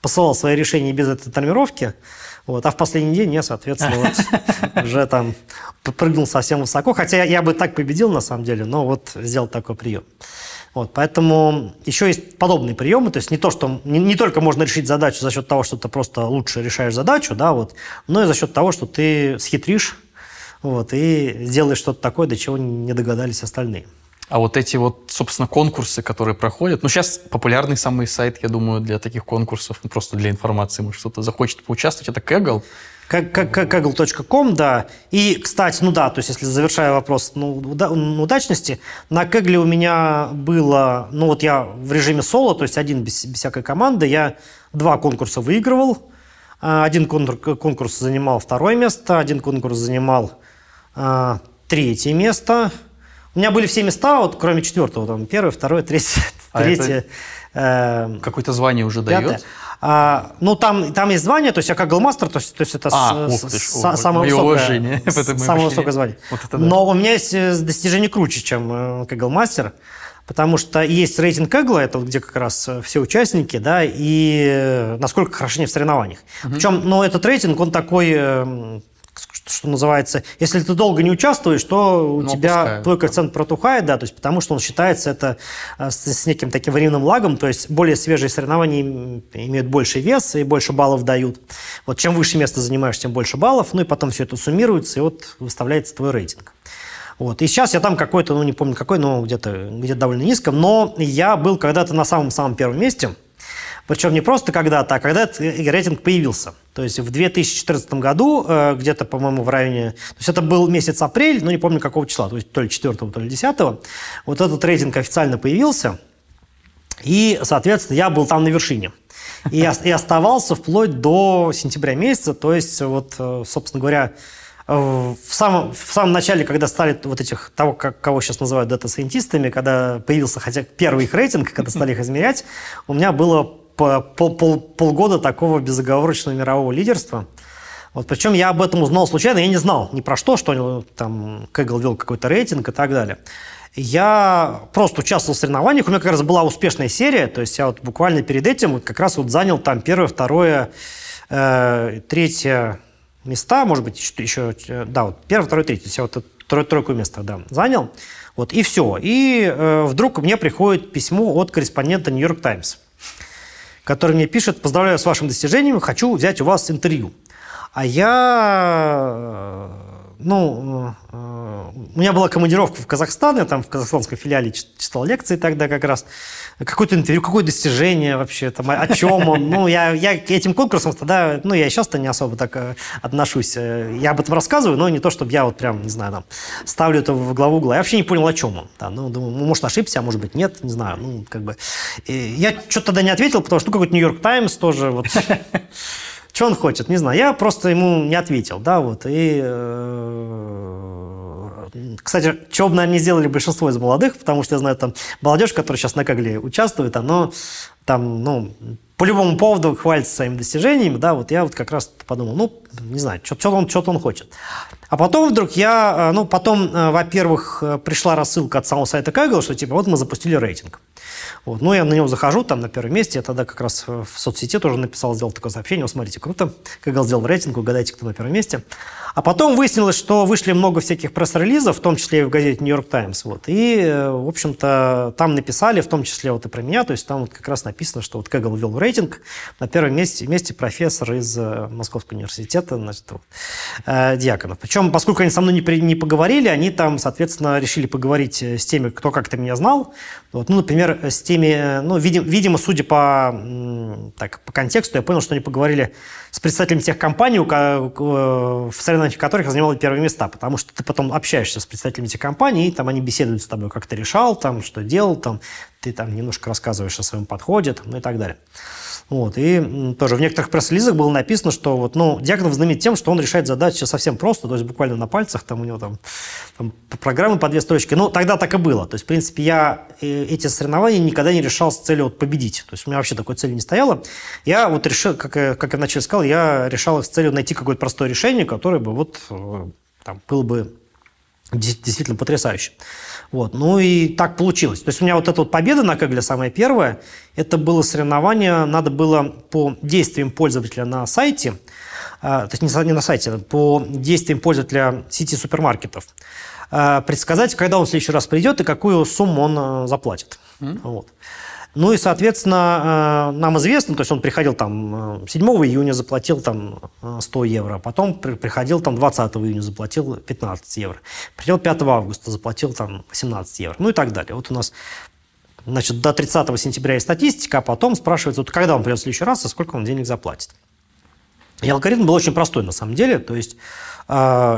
посылал свои решения без этой тонировки, вот, а в последний день я, соответственно, вот, уже там прыгнул совсем высоко. Хотя я бы так победил, на самом деле, но вот сделал такой прием. Вот, поэтому еще есть подобные приемы, то есть не то, что не, не только можно решить задачу за счет того, что ты просто лучше решаешь задачу, да, вот, но и за счет того, что ты схитришь вот, и сделаешь что-то такое, до чего не догадались остальные. А вот эти вот, собственно, конкурсы, которые проходят, ну, сейчас популярный самый сайт, я думаю, для таких конкурсов, ну, просто для информации, может, кто-то захочет поучаствовать, это Kaggle. Kaggle.com, да. И, кстати, ну да, то есть, если завершая вопрос ну, удачности, на Kaggle у меня было, ну вот я в режиме соло, то есть один без, без всякой команды, я два конкурса выигрывал. А, один конкурс занимал второе место, один конкурс занимал а, третье место – у меня были все места, вот кроме четвертого, там первое, второе, третье, а третье. Э, Какое-то звание уже пятое. дает? А, ну, там, там есть звание, то есть я как голмастер, то есть, то есть это а, с, ты, с, самое, высокое, самое высокое звание. Вот это да. Но у меня есть э, достижение круче, чем э, как голмастер. Потому что есть рейтинг Эгла, это вот где как раз э, все участники, да, и насколько хороши они в соревнованиях. Угу. Причем, ну, этот рейтинг, он такой что называется, если ты долго не участвуешь, то у ну, тебя опускаю. твой коэффициент протухает, да, то есть потому что он считается это э, с, с неким таким временным лагом, то есть более свежие соревнования имеют больше вес и больше баллов дают. Вот чем выше место занимаешь, тем больше баллов, ну и потом все это суммируется, и вот выставляется твой рейтинг. Вот. И сейчас я там какой-то, ну не помню какой, но где-то где довольно низко, но я был когда-то на самом-самом первом месте – причем не просто когда-то, а когда этот рейтинг появился. То есть в 2014 году, э, где-то, по-моему, в районе... То есть это был месяц апрель, но не помню какого числа, то есть то ли 4 то ли 10 Вот этот рейтинг официально появился. И, соответственно, я был там на вершине. И, и оставался вплоть до сентября месяца. То есть, вот, э, собственно говоря, в самом, в самом начале, когда стали вот этих, того, как, кого сейчас называют дата-сайентистами, когда появился хотя первый их рейтинг, когда стали их измерять, у меня было по, пол, пол, полгода такого безоговорочного мирового лидерства. Вот, причем я об этом узнал случайно, я не знал ни про что, что там Кэгл вел какой-то рейтинг и так далее. Я просто участвовал в соревнованиях, у меня как раз была успешная серия, то есть я вот буквально перед этим как раз вот занял там первое, второе, э, третье места, может быть, еще, еще да, вот первое, второе, третье, я вот трой, тройку места, да, занял, вот, и все. И э, вдруг мне приходит письмо от корреспондента «Нью-Йорк Таймс», который мне пишет, поздравляю с вашим достижением, хочу взять у вас интервью. А я, ну, у меня была командировка в Казахстан, я там в казахстанском филиале читал лекции тогда как раз. Какое-то интервью, какое достижение вообще, там, о чем он. Ну, я, я к этим конкурсам тогда, ну, я сейчас-то не особо так э, отношусь. Я об этом рассказываю, но не то, чтобы я вот прям, не знаю, там, ставлю это в главу угла. Я вообще не понял, о чем он. Да, ну, думаю, ну, может, ошибся, а может быть, нет, не знаю. Ну, как бы. И я что-то тогда не ответил, потому что, ну, какой-то Нью-Йорк Таймс тоже вот... Что он хочет, не знаю. Я просто ему не ответил, да, вот. И э, кстати, чего бы, наверное, не сделали большинство из молодых, потому что я знаю, там молодежь, которая сейчас на Кагле участвует, оно там, ну, по любому поводу хвалится своими достижениями, да, вот я вот как раз подумал, ну, не знаю, что он, что он хочет. А потом вдруг я, ну, потом, во-первых, пришла рассылка от самого сайта Kaggle, что типа вот мы запустили рейтинг. Вот. Ну, я на него захожу, там на первом месте. Я тогда как раз в соцсети тоже написал, сделал такое сообщение. Смотрите, круто. Кагал сделал рейтинг, угадайте, кто на первом месте. А потом выяснилось, что вышли много всяких пресс-релизов, в том числе и в газете «Нью-Йорк Таймс». Вот. И, э, в общем-то, там написали, в том числе вот и про меня, то есть там вот как раз написано, что вот Кэгл ввел рейтинг. На первом месте, месте профессор из э, Московского университета, значит, вот, э, Дьяконов. Причем, поскольку они со мной не, при, не поговорили, они там, соответственно, решили поговорить э, с теми, кто как-то меня знал. Вот. Ну, например, с теми, ну, видим, видимо, судя по, так, по контексту, я понял, что они поговорили с представителями тех компаний, в соревнованиях которых я занимал первые места, потому что ты потом общаешься с представителями этих компаний, и там они беседуют с тобой, как ты решал, там, что делал, там, ты там немножко рассказываешь о своем подходе, там, ну и так далее. Вот. И тоже в некоторых пресс-релизах было написано, что вот, ну, Дьяконов знаменит тем, что он решает задачи совсем просто, то есть буквально на пальцах, там у него там, там программы по две строчки. Ну, тогда так и было. То есть, в принципе, я э, эти соревнования никогда не решал с целью вот, победить. То есть, у меня вообще такой цели не стояло. Я вот решил, как, как я вначале сказал, я решал их с целью найти какое-то простое решение, которое бы вот э, там, было бы действительно потрясающе. Вот. Ну и так получилось. То есть у меня вот эта вот победа на Кегле самая первая, это было соревнование, надо было по действиям пользователя на сайте, а, то есть не на сайте, а по действиям пользователя сети супермаркетов, а, предсказать, когда он в следующий раз придет и какую сумму он заплатит. Mm-hmm. Вот. Ну и, соответственно, э, нам известно, то есть он приходил там 7 э, июня, заплатил там 100 э, евро, потом приходил там 20 июня, заплатил 15 евро, приходил 5 августа, заплатил там 18 евро, ну и так далее. Вот у нас Значит, до 30 сентября есть статистика, а потом спрашивается, вот когда он придет в следующий раз, и сколько он денег заплатит. И алгоритм был очень простой на самом деле. То есть,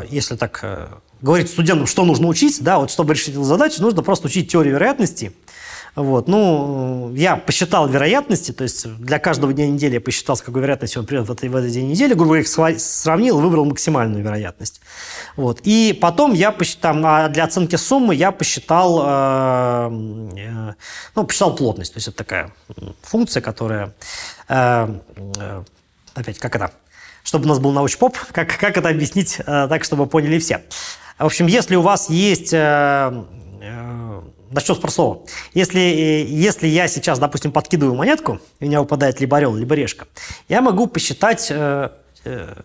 если так говорить студентам, что нужно учить, да, вот чтобы решить эту задачу, нужно просто учить теорию вероятности – вот. Ну, я посчитал вероятности, то есть для каждого дня недели я посчитал, с какой вероятностью он придет в, этой, в этот день недели, грубо их сравнил выбрал максимальную вероятность. Вот. И потом я посчитал, а для оценки суммы я посчитал, э, ну, посчитал плотность, то есть это такая функция, которая, э, э, опять, как это, чтобы у нас был научпоп, как, как это объяснить так, чтобы поняли все. В общем, если у вас есть... Э, э, Начнем с простого. Если, если я сейчас, допустим, подкидываю монетку, у меня выпадает либо орел, либо решка, я могу посчитать э, э,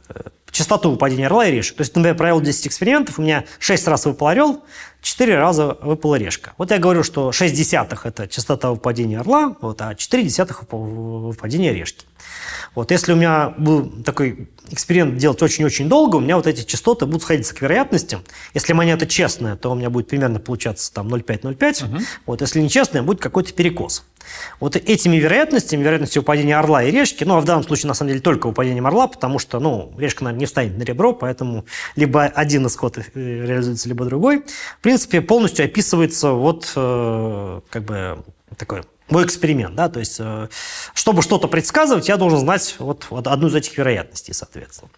частоту выпадения орла и решек. То есть, например, провел 10 экспериментов, у меня 6 раз выпал орел, 4 раза выпала решка. Вот я говорю, что 6 десятых – это частота выпадения орла, вот, а 4 десятых – выпадения решки. Вот, если у меня был такой эксперимент делать очень-очень долго, у меня вот эти частоты будут сходиться к вероятности. Если монета честная, то у меня будет примерно получаться там 0,5-0,5. Угу. Вот, если нечестная, будет какой-то перекос. Вот этими вероятностями, вероятностью упадения орла и решки, ну, а в данном случае, на самом деле, только упадением орла, потому что, ну, решка, наверное, не встанет на ребро, поэтому либо один исход э, реализуется, либо другой. В принципе, полностью описывается вот, э, как бы, такой мой эксперимент, да, то есть, э, чтобы что-то предсказывать, я должен знать вот, одну из этих вероятностей, соответственно.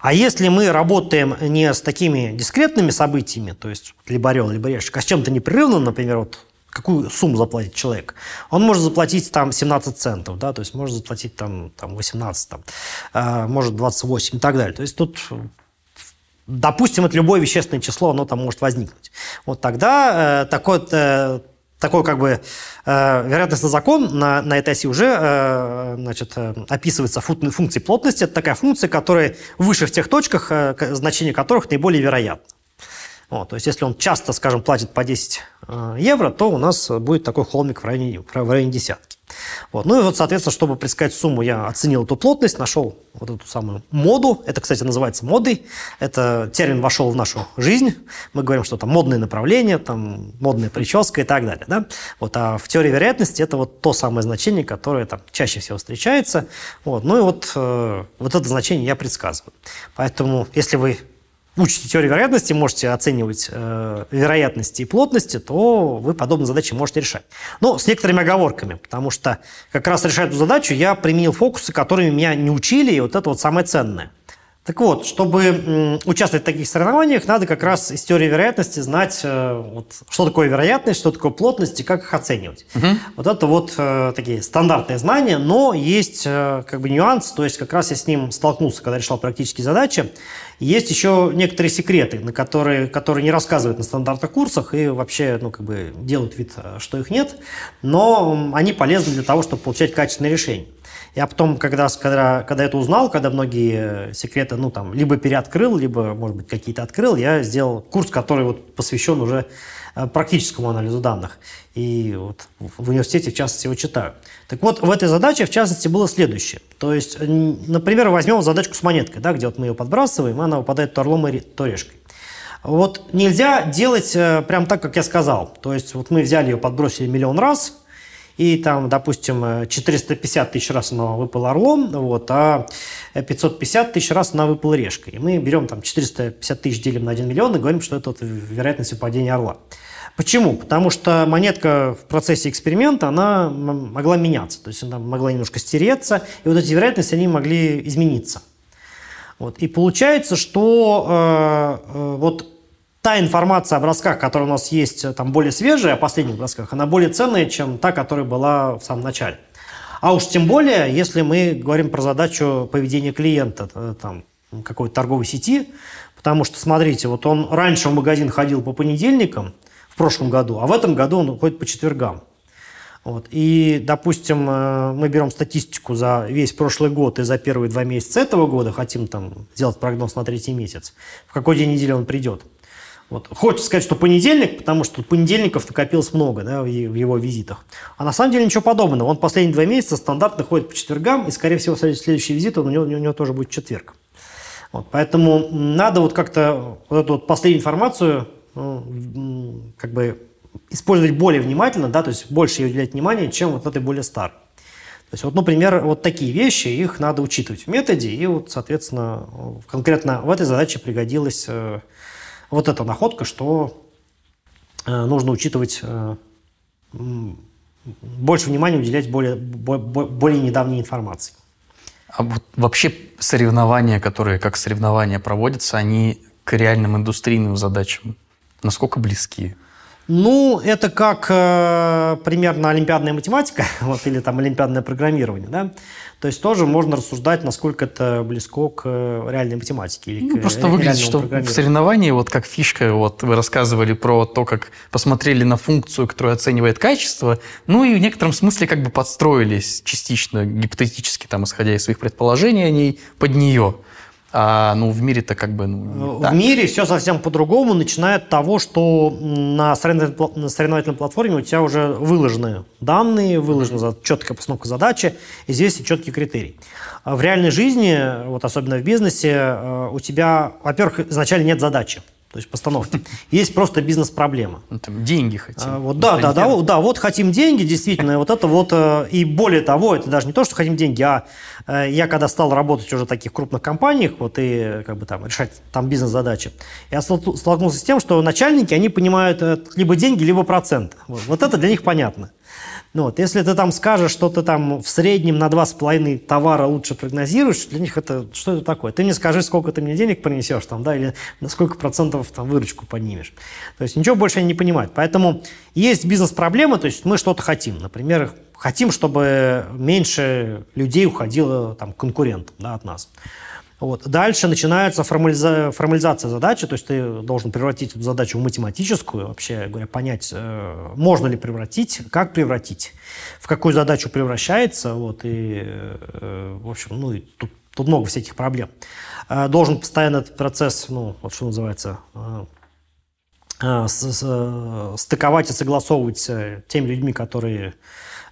А если мы работаем не с такими дискретными событиями, то есть либо орел, либо решка, а с чем-то непрерывным, например, вот какую сумму заплатит человек. Он может заплатить там 17 центов, да, то есть может заплатить там, там 18, там, э, может 28 и так далее. То есть тут допустим, это любое вещественное число, оно там может возникнуть. Вот тогда э, такой, э, такой как бы э, вероятностный закон на, на оси уже э, значит, э, описывается функцией плотности. Это такая функция, которая выше в тех точках, э, значение которых наиболее вероятно. Вот, то есть, если он часто, скажем, платит по 10 э, евро, то у нас будет такой холмик в районе, в районе десятки. Вот. Ну и вот, соответственно, чтобы предсказать сумму, я оценил эту плотность, нашел вот эту самую моду. Это, кстати, называется модой. Это термин вошел в нашу жизнь. Мы говорим, что там модное направление, там модная прическа и так далее. Да? Вот, а в теории вероятности это вот то самое значение, которое там чаще всего встречается. Вот. Ну и вот, э, вот это значение я предсказываю. Поэтому, если вы учите теорию вероятности, можете оценивать э, вероятности и плотности, то вы подобные задачи можете решать. Но с некоторыми оговорками, потому что как раз решая эту задачу, я применил фокусы, которыми меня не учили, и вот это вот самое ценное. Так вот, чтобы участвовать в таких соревнованиях, надо как раз из теории вероятности знать, э, вот, что такое вероятность, что такое плотность и как их оценивать. Угу. Вот это вот э, такие стандартные знания, но есть э, как бы нюанс, то есть как раз я с ним столкнулся, когда решал практические задачи. Есть еще некоторые секреты, на которые, которые не рассказывают на стандартных курсах и вообще ну, как бы делают вид, что их нет, но они полезны для того, чтобы получать качественные решения. Я потом, когда, когда, когда это узнал, когда многие секреты, ну, там, либо переоткрыл, либо, может быть, какие-то открыл, я сделал курс, который вот посвящен уже э, практическому анализу данных. И вот в университете, в частности, его читаю. Так вот, в этой задаче, в частности, было следующее. То есть, например, возьмем задачку с монеткой, да, где вот мы ее подбрасываем, она выпадает то орлом, то решкой. Вот нельзя делать э, прям так, как я сказал. То есть, вот мы взяли ее, подбросили миллион раз, и там, допустим, 450 тысяч раз она выпала орлом, вот, а 550 тысяч раз она выпала решкой. И мы берем там 450 тысяч делим на 1 миллион и говорим, что это вот вероятность выпадения орла. Почему? Потому что монетка в процессе эксперимента, она могла меняться, то есть она могла немножко стереться, и вот эти вероятности, они могли измениться. Вот. И получается, что э, э, вот та информация о бросках, которая у нас есть э, там более свежая, о последних бросках, она более ценная, чем та, которая была в самом начале. А уж тем более, если мы говорим про задачу поведения клиента э, там, какой-то торговой сети, потому что, смотрите, вот он раньше в магазин ходил по понедельникам в прошлом году, а в этом году он ходит по четвергам. Вот. И, допустим, э, мы берем статистику за весь прошлый год и за первые два месяца этого года, хотим там сделать прогноз на третий месяц, в какой день недели он придет – вот. Хочется сказать, что понедельник, потому что понедельников накопилось много да, в его визитах. А на самом деле ничего подобного. Он последние два месяца стандартно ходит по четвергам, и, скорее всего, следующий визит у него, у него тоже будет четверг. Вот. Поэтому надо вот как-то вот эту вот последнюю информацию ну, как бы использовать более внимательно, да, то есть больше ей уделять внимание, чем вот этой более старой. То есть, вот, например, вот такие вещи, их надо учитывать в методе, и вот, соответственно, конкретно в этой задаче пригодилось э, вот эта находка, что э, нужно учитывать, э, больше внимания уделять более, более недавней информации. А вот вообще соревнования, которые как соревнования проводятся, они к реальным индустрийным задачам насколько близки? Ну, это как э, примерно олимпиадная математика, вот, или там олимпиадное программирование, да. То есть тоже можно рассуждать, насколько это близко к э, реальной математике. Или ну, к просто выглядит, что в соревновании, вот как фишка, вот вы рассказывали про то, как посмотрели на функцию, которая оценивает качество, ну и в некотором смысле как бы подстроились частично, гипотетически, там, исходя из своих предположений о ней, под нее. А ну, в мире-то как бы... Ну, в мире все совсем по-другому, начиная от того, что на соревновательной платформе у тебя уже выложены данные, выложена четкая постановка задачи, известен четкий критерий. А в реальной жизни, вот особенно в бизнесе, э, у тебя, во-первых, изначально нет задачи то есть постановки. Есть просто бизнес-проблема. Ну, там деньги хотим. А, вот, да, да, да, да, вот хотим деньги, действительно, вот это вот, э, и более того, это даже не то, что хотим деньги, а э, я когда стал работать уже в таких крупных компаниях, вот и как бы там решать там бизнес-задачи, я столкнулся с тем, что начальники, они понимают э, либо деньги, либо проценты. Вот, вот это для них понятно. Ну, вот, если ты там скажешь, что ты там в среднем на 2,5 товара лучше прогнозируешь, для них это что это такое? Ты мне скажи, сколько ты мне денег принесешь, там, да, или на сколько процентов там, выручку поднимешь. То есть ничего больше они не понимают. Поэтому есть бизнес-проблемы, то есть мы что-то хотим. Например, хотим, чтобы меньше людей уходило там, конкурентам да, от нас. Вот. Дальше начинается формализа... формализация задачи, то есть ты должен превратить эту задачу в математическую, вообще говоря, понять, э, можно ли превратить, как превратить, в какую задачу превращается, вот, и, э, в общем, ну, и тут, тут много всяких проблем. Э, должен постоянно этот процесс, ну, вот что называется, стыковать и согласовывать теми людьми, которые Э,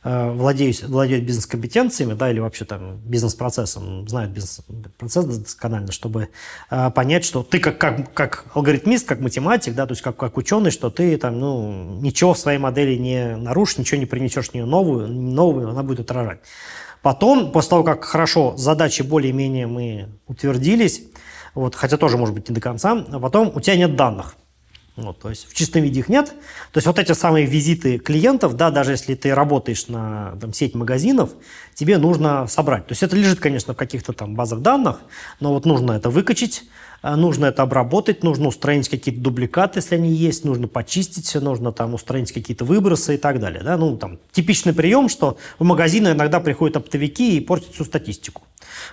владеют, владеют бизнес-компетенциями, да, или вообще там бизнес-процессом, знают бизнес-процесс досконально, чтобы э, понять, что ты как, как, как алгоритмист, как математик, да, то есть как, как ученый, что ты там, ну, ничего в своей модели не нарушишь, ничего не принесешь в нее новую, новую, она будет отражать. Потом, после того, как хорошо задачи более-менее мы утвердились, вот, хотя тоже, может быть, не до конца, а потом у тебя нет данных. Вот, то есть в чистом виде их нет. То есть вот эти самые визиты клиентов, да, даже если ты работаешь на там, сеть магазинов, тебе нужно собрать. То есть это лежит, конечно, в каких-то там базах данных, но вот нужно это выкачать, э, нужно это обработать, нужно устранить какие-то дубликаты, если они есть, нужно почистить, нужно там устранить какие-то выбросы и так далее. Да? Ну, там, типичный прием, что в магазины иногда приходят оптовики и портят всю статистику.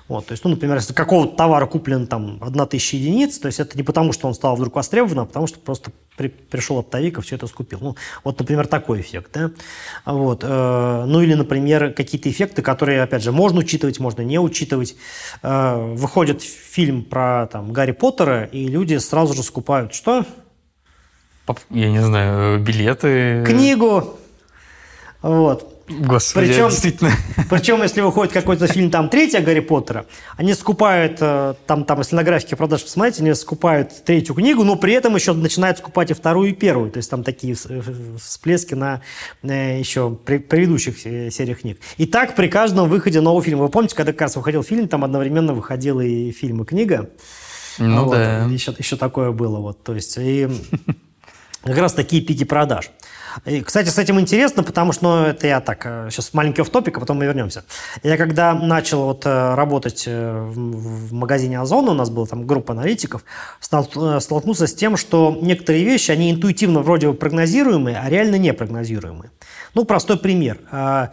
Вот, то есть, ну, например, если какого-то товара куплен там одна тысяча единиц, то есть это не потому, что он стал вдруг востребованным, а потому что просто при, пришел оптовик и все это скупил. Ну, вот, например, такой эффект. Да? Вот, э, ну или, например, какие-то эффекты, которые, опять же, можно учитывать, можно не учитывать. Э, выходит фильм про там, Гарри Поттера, и люди сразу же скупают что? Я не знаю, билеты. Книгу. Вот. Господи, причем, действительно. Причем, если выходит какой-то фильм, там, третья Гарри Поттера, они скупают, э, там, там, если на графике продаж посмотреть, они скупают третью книгу, но при этом еще начинают скупать и вторую, и первую. То есть там такие э, всплески на э, еще предыдущих сериях книг. И так при каждом выходе нового фильма. Вы помните, когда как раз выходил фильм, там одновременно выходил и фильм, и книга? Ну вот, да. Еще, еще такое было. Вот, то есть, и как раз такие пики продаж. И, кстати, с этим интересно, потому что, ну, это я так, сейчас э, маленький офф-топик, а потом мы вернемся. Я когда начал вот э, работать э, в магазине Озон, у нас была там группа аналитиков, столкнулся с тем, что некоторые вещи, они интуитивно вроде бы прогнозируемые, а реально не прогнозируемые. Ну, простой пример. А,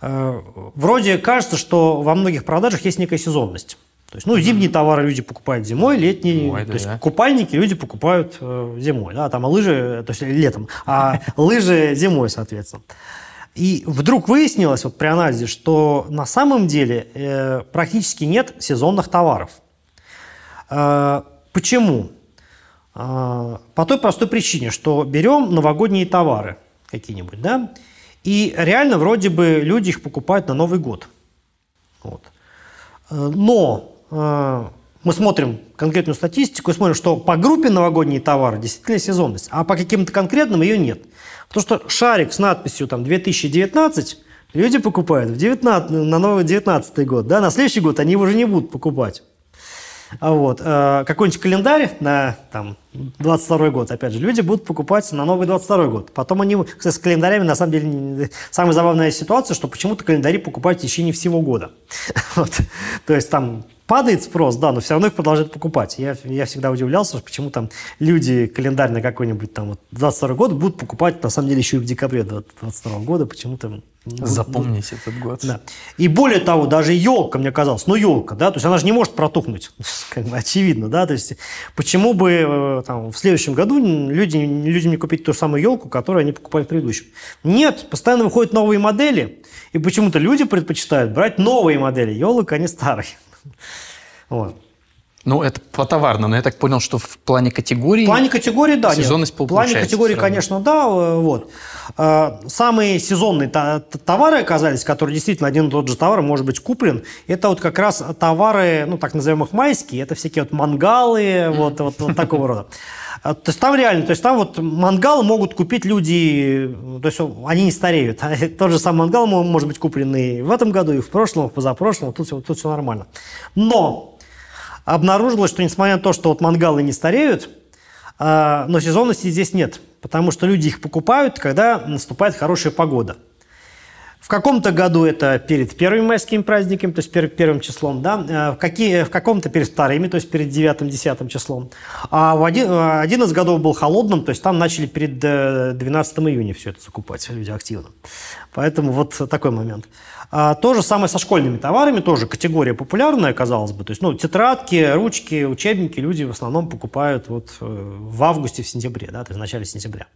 вроде кажется, что во многих продажах есть некая сезонность. То есть, ну, зимние товары люди покупают зимой, летние, зимой, то да, есть да. купальники люди покупают э, зимой, да, там, а лыжи, то есть летом, а лыжи зимой, соответственно. И вдруг выяснилось вот при анализе, что на самом деле э, практически нет сезонных товаров. Э, почему? Э, по той простой причине, что берем новогодние товары какие-нибудь, да, и реально вроде бы люди их покупают на Новый год. Вот. Э, но мы смотрим конкретную статистику и смотрим, что по группе новогодние товары действительно сезонность, а по каким-то конкретным ее нет. Потому что шарик с надписью там 2019 люди покупают в 19, на новый 19 год. Да? На следующий год они его уже не будут покупать. А вот. Э, какой-нибудь календарь на там, 22 год, опять же, люди будут покупать на новый 22 год. Потом они, кстати, с календарями, на самом деле, самая забавная ситуация, что почему-то календари покупают в течение всего года. То есть там Падает спрос, да, но все равно их продолжают покупать. Я, я всегда удивлялся, почему там люди календарь на какой-нибудь там вот 22 год будут покупать, на самом деле, еще и в декабре 22 года, почему-то... Запомните ну, этот год. Да. И более того, даже елка, мне казалось, ну елка, да, то есть она же не может протухнуть, как бы очевидно, да, то есть почему бы э, там, в следующем году люди, людям не купить ту же самую елку, которую они покупали в предыдущем? Нет, постоянно выходят новые модели, и почему-то люди предпочитают брать новые модели елок, а не старые. Вот. Ну, это по товарно, но я так понял, что в плане категории... В плане категории, да. Сезонность нет. В плане категории, конечно, да. Э, вот. Э, самые сезонные товары оказались, которые действительно один и тот же товар может быть куплен, это вот как раз товары, ну, так называемых майские, это всякие вот мангалы, вот, вот, вот такого рода. Э, то есть там реально, то есть там вот мангал могут купить люди, то есть они не стареют. Тот же самый мангал может быть куплен и в этом году, и в прошлом, и в позапрошлом, тут, тут все нормально. Но обнаружилось, что несмотря на то, что вот мангалы не стареют, а, но сезонности здесь нет, потому что люди их покупают, когда наступает хорошая погода. В каком-то году это перед первыми майскими праздниками, то есть перед первым числом, да, а, в, какие, в каком-то перед вторыми, то есть перед девятым-десятым числом. А в один, один из годов был холодным, то есть там начали перед 12 э, июня все это закупать люди активно. Поэтому вот такой момент. А, то же самое со школьными товарами, тоже категория популярная, казалось бы. То есть, ну, тетрадки, ручки, учебники люди в основном покупают вот э, в августе, в сентябре, да, то есть в начале сентября.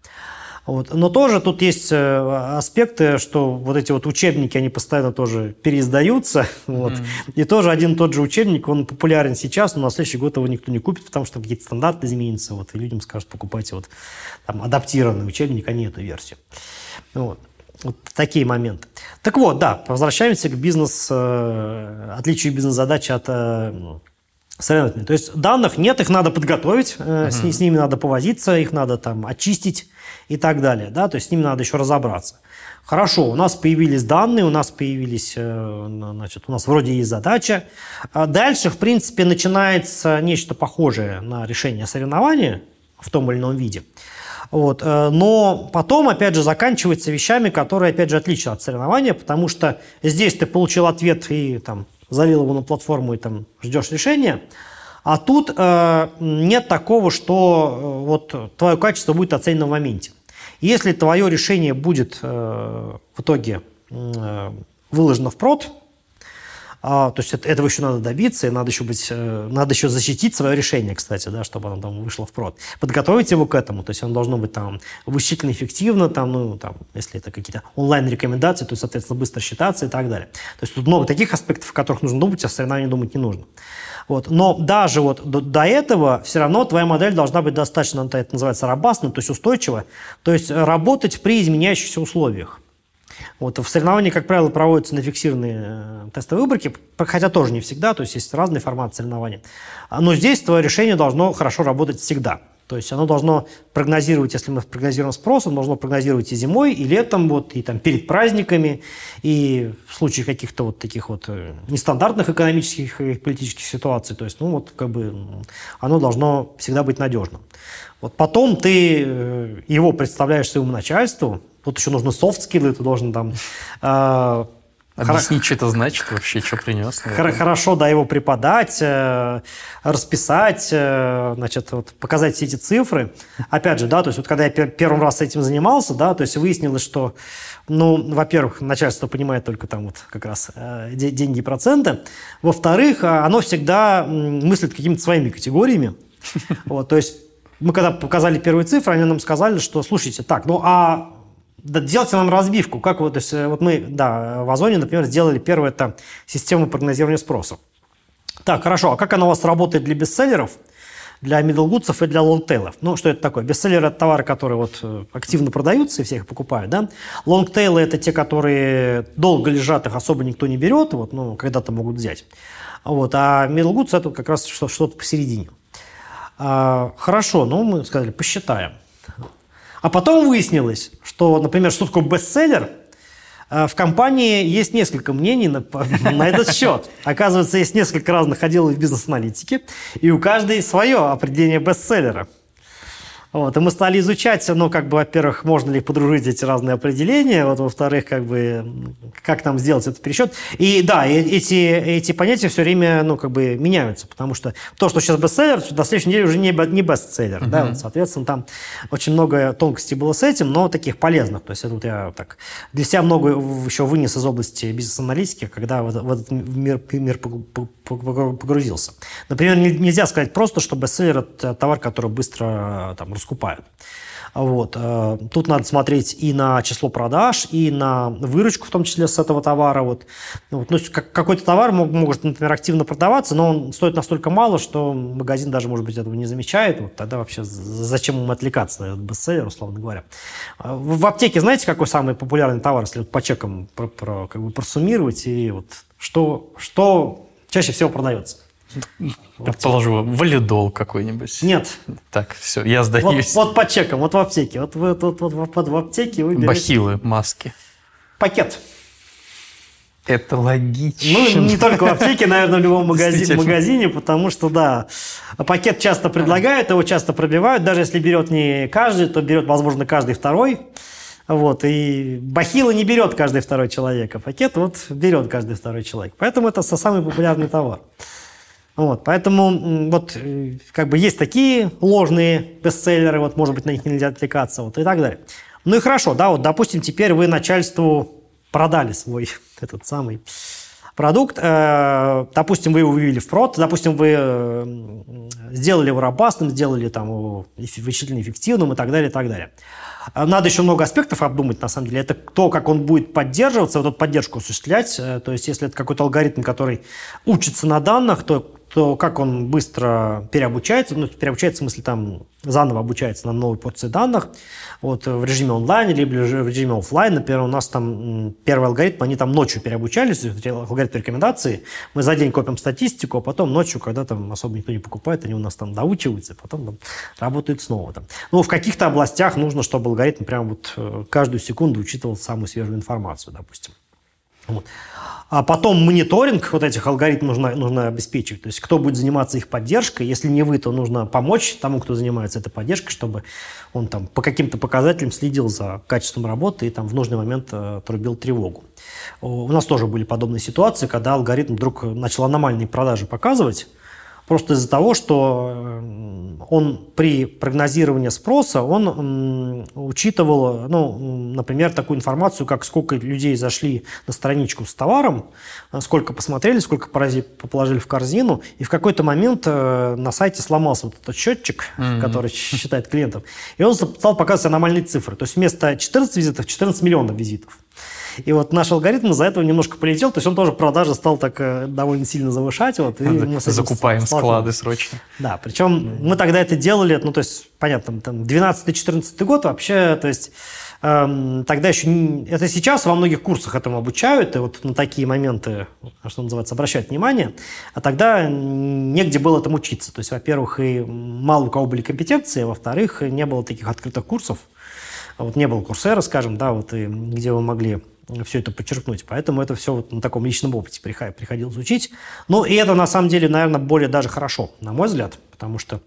Вот. Но тоже тут есть э, аспекты, что вот эти вот учебники, они постоянно тоже переиздаются. Вот. Mm-hmm. И тоже один и тот же учебник, он популярен сейчас, но на следующий год его никто не купит, потому что какие-то стандарты изменятся. Вот, и людям скажут, покупайте вот там адаптированный учебник, а не эту версию. Вот. Вот такие моменты. Так вот, да, возвращаемся к бизнес, э, отличию бизнес-задачи от э, соревновательной. То есть данных нет, их надо подготовить, угу. с, с ними надо повозиться, их надо там очистить и так далее. Да? То есть с ними надо еще разобраться. Хорошо, у нас появились данные, у нас появились, э, значит, у нас вроде есть задача. А дальше, в принципе, начинается нечто похожее на решение соревнования. в том или ином виде. Вот. Э, но потом, опять же, заканчивается вещами, которые, опять же, отличны от соревнования, потому что здесь ты получил ответ и там, залил его на платформу и там ждешь решения, а тут э, нет такого, что э, вот твое качество будет оценено в моменте. Если твое решение будет э, в итоге э, выложено в прод, а, то есть это, этого еще надо добиться, и надо еще, быть, э, надо еще защитить свое решение, кстати, да, чтобы оно там вышло в прод. Подготовить его к этому, то есть оно должно быть там вычислительно эффективно, там, ну, там, если это какие-то онлайн-рекомендации, то, соответственно, быстро считаться и так далее. То есть тут много таких аспектов, о которых нужно думать, а в соревновании думать не нужно. Вот. Но даже вот до, до этого все равно твоя модель должна быть достаточно, это называется, робастной, то есть устойчивая, то есть работать при изменяющихся условиях. Вот, в соревновании, как правило, проводятся на фиксированные э, тестовые выборки, хотя тоже не всегда, то есть есть разные форматы соревнований. А, но здесь твое решение должно хорошо работать всегда. То есть оно должно прогнозировать, если мы прогнозируем спрос, оно должно прогнозировать и зимой, и летом, вот, и там перед праздниками, и в случае каких-то вот таких вот э, нестандартных экономических и политических ситуаций. То есть, ну вот, как бы оно должно всегда быть надежным. Вот потом ты э, его представляешь своему начальству, Тут еще нужны софт-скиллы, ты должен там... Э, Объяснить, что это значит вообще, что принес. Хорошо, да, его преподать, э, расписать, э, значит, вот, показать все эти цифры. Опять же, да, то есть вот когда я пер первым раз этим занимался, да, то есть выяснилось, что, ну, во-первых, начальство понимает только там вот как раз э, деньги и проценты. Во-вторых, а, оно всегда мыслит какими-то своими категориями. Вот, то есть мы когда показали первые цифры, они нам сказали, что, слушайте, так, ну а делайте нам разбивку. Как вот, то есть, э, вот мы, да, в Озоне, например, сделали первую это систему прогнозирования спроса. Так, хорошо, а как она у вас работает для бестселлеров, для миддлгудсов и для лонгтейлов? Ну, что это такое? Бестселлеры – это товары, которые вот э, активно продаются, и все их покупают, да? Лонгтейлы – это те, которые долго лежат, их особо никто не берет, вот, ну, когда-то могут взять. Вот, а миддлгудс – это как раз что-то посередине. А, хорошо, ну, мы сказали, посчитаем. А потом выяснилось, что, например, что такое бестселлер, э, в компании есть несколько мнений на, на этот счет. Оказывается, есть несколько разных отделов бизнес-аналитики, и у каждой свое определение бестселлера – вот, и мы стали изучать, ну, как бы, во-первых, можно ли подружить эти разные определения, вот, во-вторых, как бы, как нам сделать этот пересчет. И да, эти, эти понятия все время, ну, как бы, меняются, потому что то, что сейчас бестселлер, на следующей неделе уже не, не бестселлер, uh-huh. да, вот, соответственно, там очень много тонкостей было с этим, но таких полезных, то есть это вот я так для себя много еще вынес из области бизнес-аналитики, когда в, в этот мир, мир погрузился. Например, нельзя сказать просто, что бестселлер – это товар, который быстро там, раскупают. Вот. Э, тут надо смотреть и на число продаж, и на выручку, в том числе с этого товара. Вот. Вот. Ну, какой-то товар мог, может, например, активно продаваться, но он стоит настолько мало, что магазин даже, может быть, этого не замечает. Вот тогда вообще зачем ему отвлекаться на этот бестселлер, условно говоря. Э, в аптеке знаете, какой самый популярный товар, если вот по чекам про, про, как бы просуммировать, и вот что, что чаще всего продается? Предположу, валидол какой-нибудь. Нет. Так, все, я сдаюсь. Вот, вот по чекам, вот в аптеке. Вот вы тут вот, вот, вот, в аптеке вы берете... Бахилы, маски. Пакет. Это логично. Ну, не только в аптеке, наверное, в любом магазине, магазине, потому что, да, пакет часто предлагают, его часто пробивают. Даже если берет не каждый, то берет, возможно, каждый второй. Вот, и бахила не берет каждый второй человек, а пакет вот берет каждый второй человек. Поэтому это самый популярный товар. Вот, поэтому вот э, как бы есть такие ложные бестселлеры, вот, может быть, на них нельзя отвлекаться, вот, и так далее. Ну и хорошо, да, вот, допустим, теперь вы начальству продали свой этот самый продукт, э, допустим, вы его вывели в прод, допустим, вы э, сделали его robustным, сделали там его вычислительно эффективным и так далее, и так далее. Надо еще много аспектов обдумать, на самом деле. Это то, как он будет поддерживаться, вот эту поддержку осуществлять. То есть, если это какой-то алгоритм, который учится на данных, то то как он быстро переобучается, ну, переобучается в смысле там заново обучается на новой порции данных, вот в режиме онлайн, либо в режиме офлайн. Например, у нас там первый алгоритм, они там ночью переобучались, алгоритм рекомендации, мы за день копим статистику, а потом ночью, когда там особо никто не покупает, они у нас там доучиваются, потом там, работают снова. Там. Ну, в каких-то областях нужно, чтобы алгоритм прям вот э, каждую секунду учитывал самую свежую информацию, допустим. Вот. А потом мониторинг вот этих алгоритмов нужно, нужно обеспечивать. То есть кто будет заниматься их поддержкой. Если не вы, то нужно помочь тому, кто занимается этой поддержкой, чтобы он там по каким-то показателям следил за качеством работы и там в нужный момент э, трубил тревогу. У нас тоже были подобные ситуации, когда алгоритм вдруг начал аномальные продажи показывать, Просто из-за того, что э, он при прогнозировании спроса, он учитывал, ну, например, такую информацию, как сколько людей зашли на страничку с товаром, э, сколько посмотрели, сколько положили в корзину, и в какой-то момент э, на сайте сломался вот этот счетчик, mm-hmm. который считает клиентов, и он стал показывать аномальные цифры. То есть вместо 14 визитов 14 миллионов визитов. И вот наш алгоритм за этого немножко полетел, то есть он тоже продажи стал так э, довольно сильно завышать. Вот, и мы Закупаем склады срочно. Да, причем мы тогда это делали, ну, то есть, понятно, там, 12-14 год вообще, то есть, эм, тогда еще, не, это сейчас во многих курсах этому обучают, и вот на такие моменты, что называется, обращают внимание, а тогда негде было этому учиться. То есть, во-первых, и мало у кого были компетенции, а во-вторых, не было таких открытых курсов, вот не было курсера, скажем, да, вот и где вы могли все это подчеркнуть. Поэтому это все вот на таком личном опыте приходилось учить. Ну, и это, на самом деле, наверное, более даже хорошо, на мой взгляд, потому что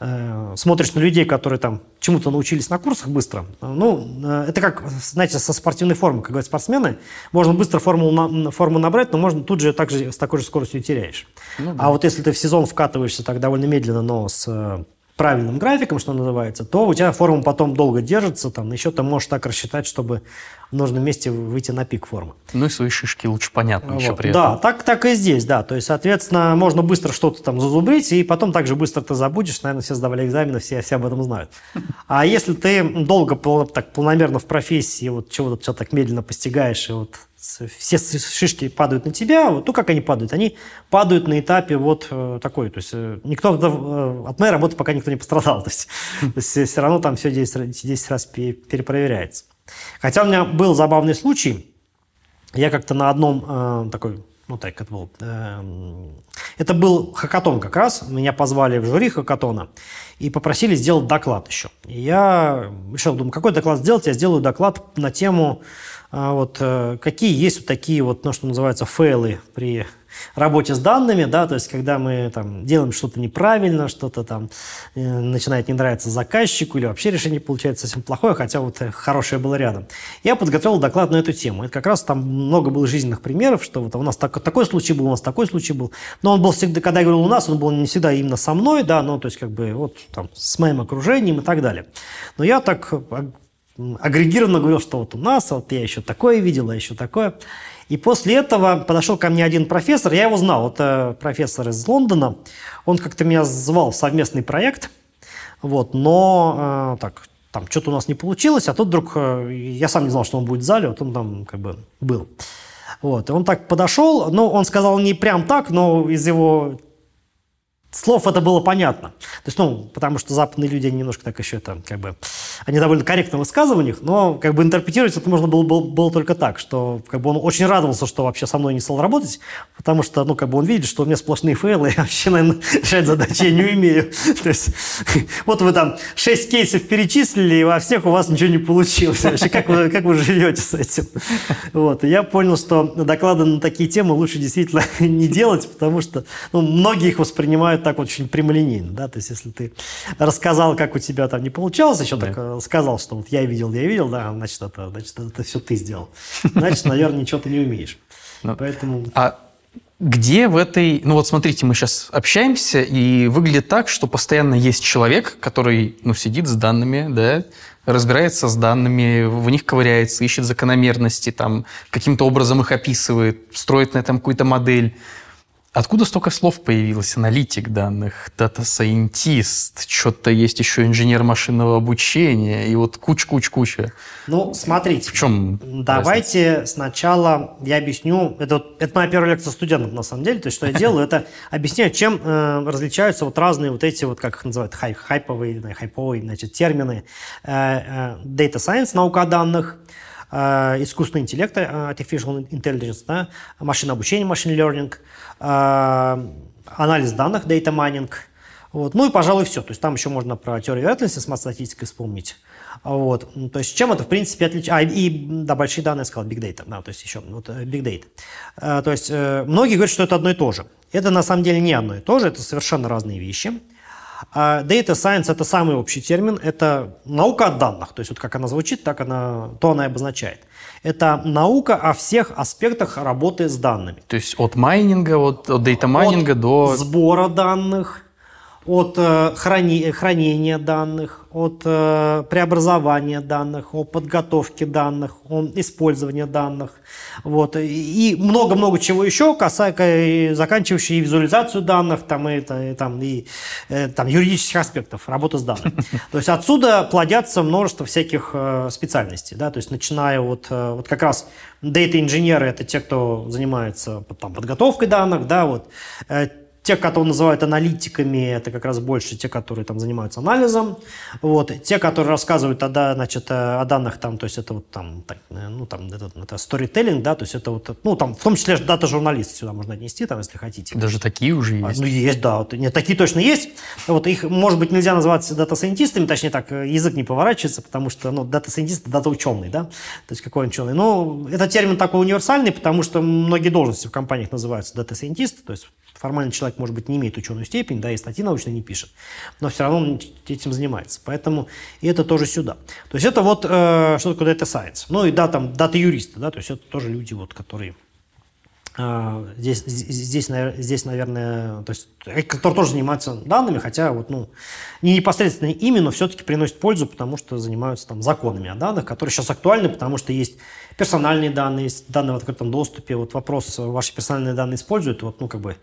э, смотришь на людей, которые там чему-то научились на курсах быстро. Ну, э, это как, знаете, со спортивной формой, как говорят спортсмены. Можно быстро форму, на, форму набрать, но можно тут же также с такой же скоростью теряешь. Ну, да. А вот если ты в сезон вкатываешься так довольно медленно, но с э, правильным графиком, что называется, то у тебя форма потом долго держится, там еще ты можешь так рассчитать, чтобы в нужном месте выйти на пик формы. Ну и свои шишки лучше понятно вот. еще при этом. Да, так, так и здесь, да. То есть, соответственно, можно быстро что-то там зазубрить, и потом также быстро ты забудешь. Наверное, все сдавали экзамены, все, все об этом знают. А если ты долго, так планомерно в профессии, вот чего-то все так медленно постигаешь, и вот все шишки падают на тебя, вот, ну как они падают? Они падают на этапе вот э, такой, то есть э, никто э, от моей работы пока никто не пострадал, то есть, то есть все равно там все 10, 10 раз перепроверяется. Хотя у меня был забавный случай. Я как-то на одном э, такой, ну так это был, э, это был хакатон как раз. Меня позвали в жюри хакатона и попросили сделать доклад еще. И я решил, думаю, какой доклад сделать? Я сделаю доклад на тему, э, вот, э, какие есть вот такие вот, ну, что называется, фейлы при работе с данными, да, то есть когда мы там делаем что-то неправильно, что-то там э, начинает не нравиться заказчику или вообще решение получается совсем плохое, хотя вот э, хорошее было рядом. Я подготовил доклад на эту тему. Это как раз там много было жизненных примеров, что вот у нас так, такой случай был, у нас такой случай был. Но он был всегда, когда я говорил у нас, он был не всегда именно со мной, да, ну, то есть как бы вот там с моим окружением и так далее. Но я так э, агрегированно говорил, что вот у нас, вот я еще такое видел, а еще такое. И после этого подошел ко мне один профессор, я его знал, это профессор из Лондона, он как-то меня звал в совместный проект, вот, но э, так, там что-то у нас не получилось, а тут вдруг, э, я сам не знал, что он будет в зале, вот он там как бы был. Вот, и он так подошел, ну, он сказал не прям так, но из его слов это было понятно. То есть, ну, потому что западные люди, они немножко так еще это, как бы, они довольно корректны в высказываниях, но как бы интерпретировать это можно было, было, было только так, что как бы он очень радовался, что вообще со мной не стал работать, потому что, ну, как бы он видит, что у меня сплошные фейлы, и вообще, наверное, решать задачи я не умею. То есть, вот вы там шесть кейсов перечислили, и во всех у вас ничего не получилось. Вообще, как вы, как вы живете с этим? Вот. И я понял, что доклады на такие темы лучше действительно не делать, потому что ну, многие их воспринимают так очень прямолинейно, да, то есть если ты рассказал, как у тебя там не получалось, еще да. так э, сказал, что вот я видел, я видел, да, значит, это, значит, это все ты сделал. Значит, наверное, ничего ты не умеешь. Но, ну, Поэтому... А где в этой... Ну вот смотрите, мы сейчас общаемся, и выглядит так, что постоянно есть человек, который, ну, сидит с данными, да, разбирается с данными, в них ковыряется, ищет закономерности, там, каким-то образом их описывает, строит на этом какую-то модель. Откуда столько слов появилось? Аналитик данных, data scientist, что-то есть еще инженер машинного обучения, и вот куч-куч-куча. Ну, смотрите. В чем Давайте разница? сначала я объясню. Это, это моя первая лекция студентам, на самом деле. То есть, что я делаю, это объясняю, чем э, различаются вот разные вот эти, вот как их называют, хай, хайповые, хайповые значит, термины. Э, э, data science, наука данных, искусственный интеллект, artificial intelligence, да, машинное обучение, machine learning – анализ данных, data mining, Вот. Ну и, пожалуй, все. То есть там еще можно про теорию вероятности с матстатистикой вспомнить. Вот. То есть чем это, в принципе, отличается? А, и, да, большие данные, я сказал, big data. Да, то есть еще вот э, big data. А, то есть э, многие говорят, что это одно и то же. Это на самом деле не одно и то же, это совершенно разные вещи. А data science – это самый общий термин, это наука о данных. То есть вот как она звучит, так она, то она и обозначает. Это наука о всех аспектах работы с данными. То есть от майнинга, от, от дейта майнинга до... сбора данных, от э, храни, хранения данных, от э, преобразования данных, от подготовки данных, от использования данных. Вот. И много-много чего еще, касая, заканчивающие визуализацию данных там, и, и, там, и э, там, юридических аспектов работы с данными. То есть отсюда плодятся множество всяких специальностей. Да? То есть начиная от, вот как раз Data-инженеры – это те, кто занимается там, подготовкой данных, да, вот, те, кого называют аналитиками, это как раз больше те, которые там занимаются анализом. Вот. Те, которые рассказывают о, значит, о данных, там, то есть это вот там, так, ну, там, это, это storytelling, да, то есть это вот, ну, там, в том числе дата-журналисты сюда можно отнести, там, если хотите. Даже такие уже есть? А, ну, есть, да. Вот, нет, такие точно есть. Вот их, может быть, нельзя назвать data scientist ами, точнее так, язык не поворачивается, потому что, ну, data scientist – data ученый, да, то есть какой он ученый. Но это термин такой универсальный, потому что многие должности в компаниях называются data scientist, то есть формально человек, может быть, не имеет ученую степень, да, и статьи научные не пишет, но все равно он этим занимается. Поэтому и это тоже сюда. То есть это вот, э, что такое Data Science. Ну и да, там data юристы, да, то есть это тоже люди, вот, которые э, здесь, здесь, здесь, наверное, то есть, э, которые тоже занимаются данными, хотя вот, ну, не непосредственно ими, но все-таки приносят пользу, потому что занимаются там законами о данных, которые сейчас актуальны, потому что есть персональные данные, есть данные в открытом доступе. Вот вопрос, ваши персональные данные используют, вот, ну, как бы,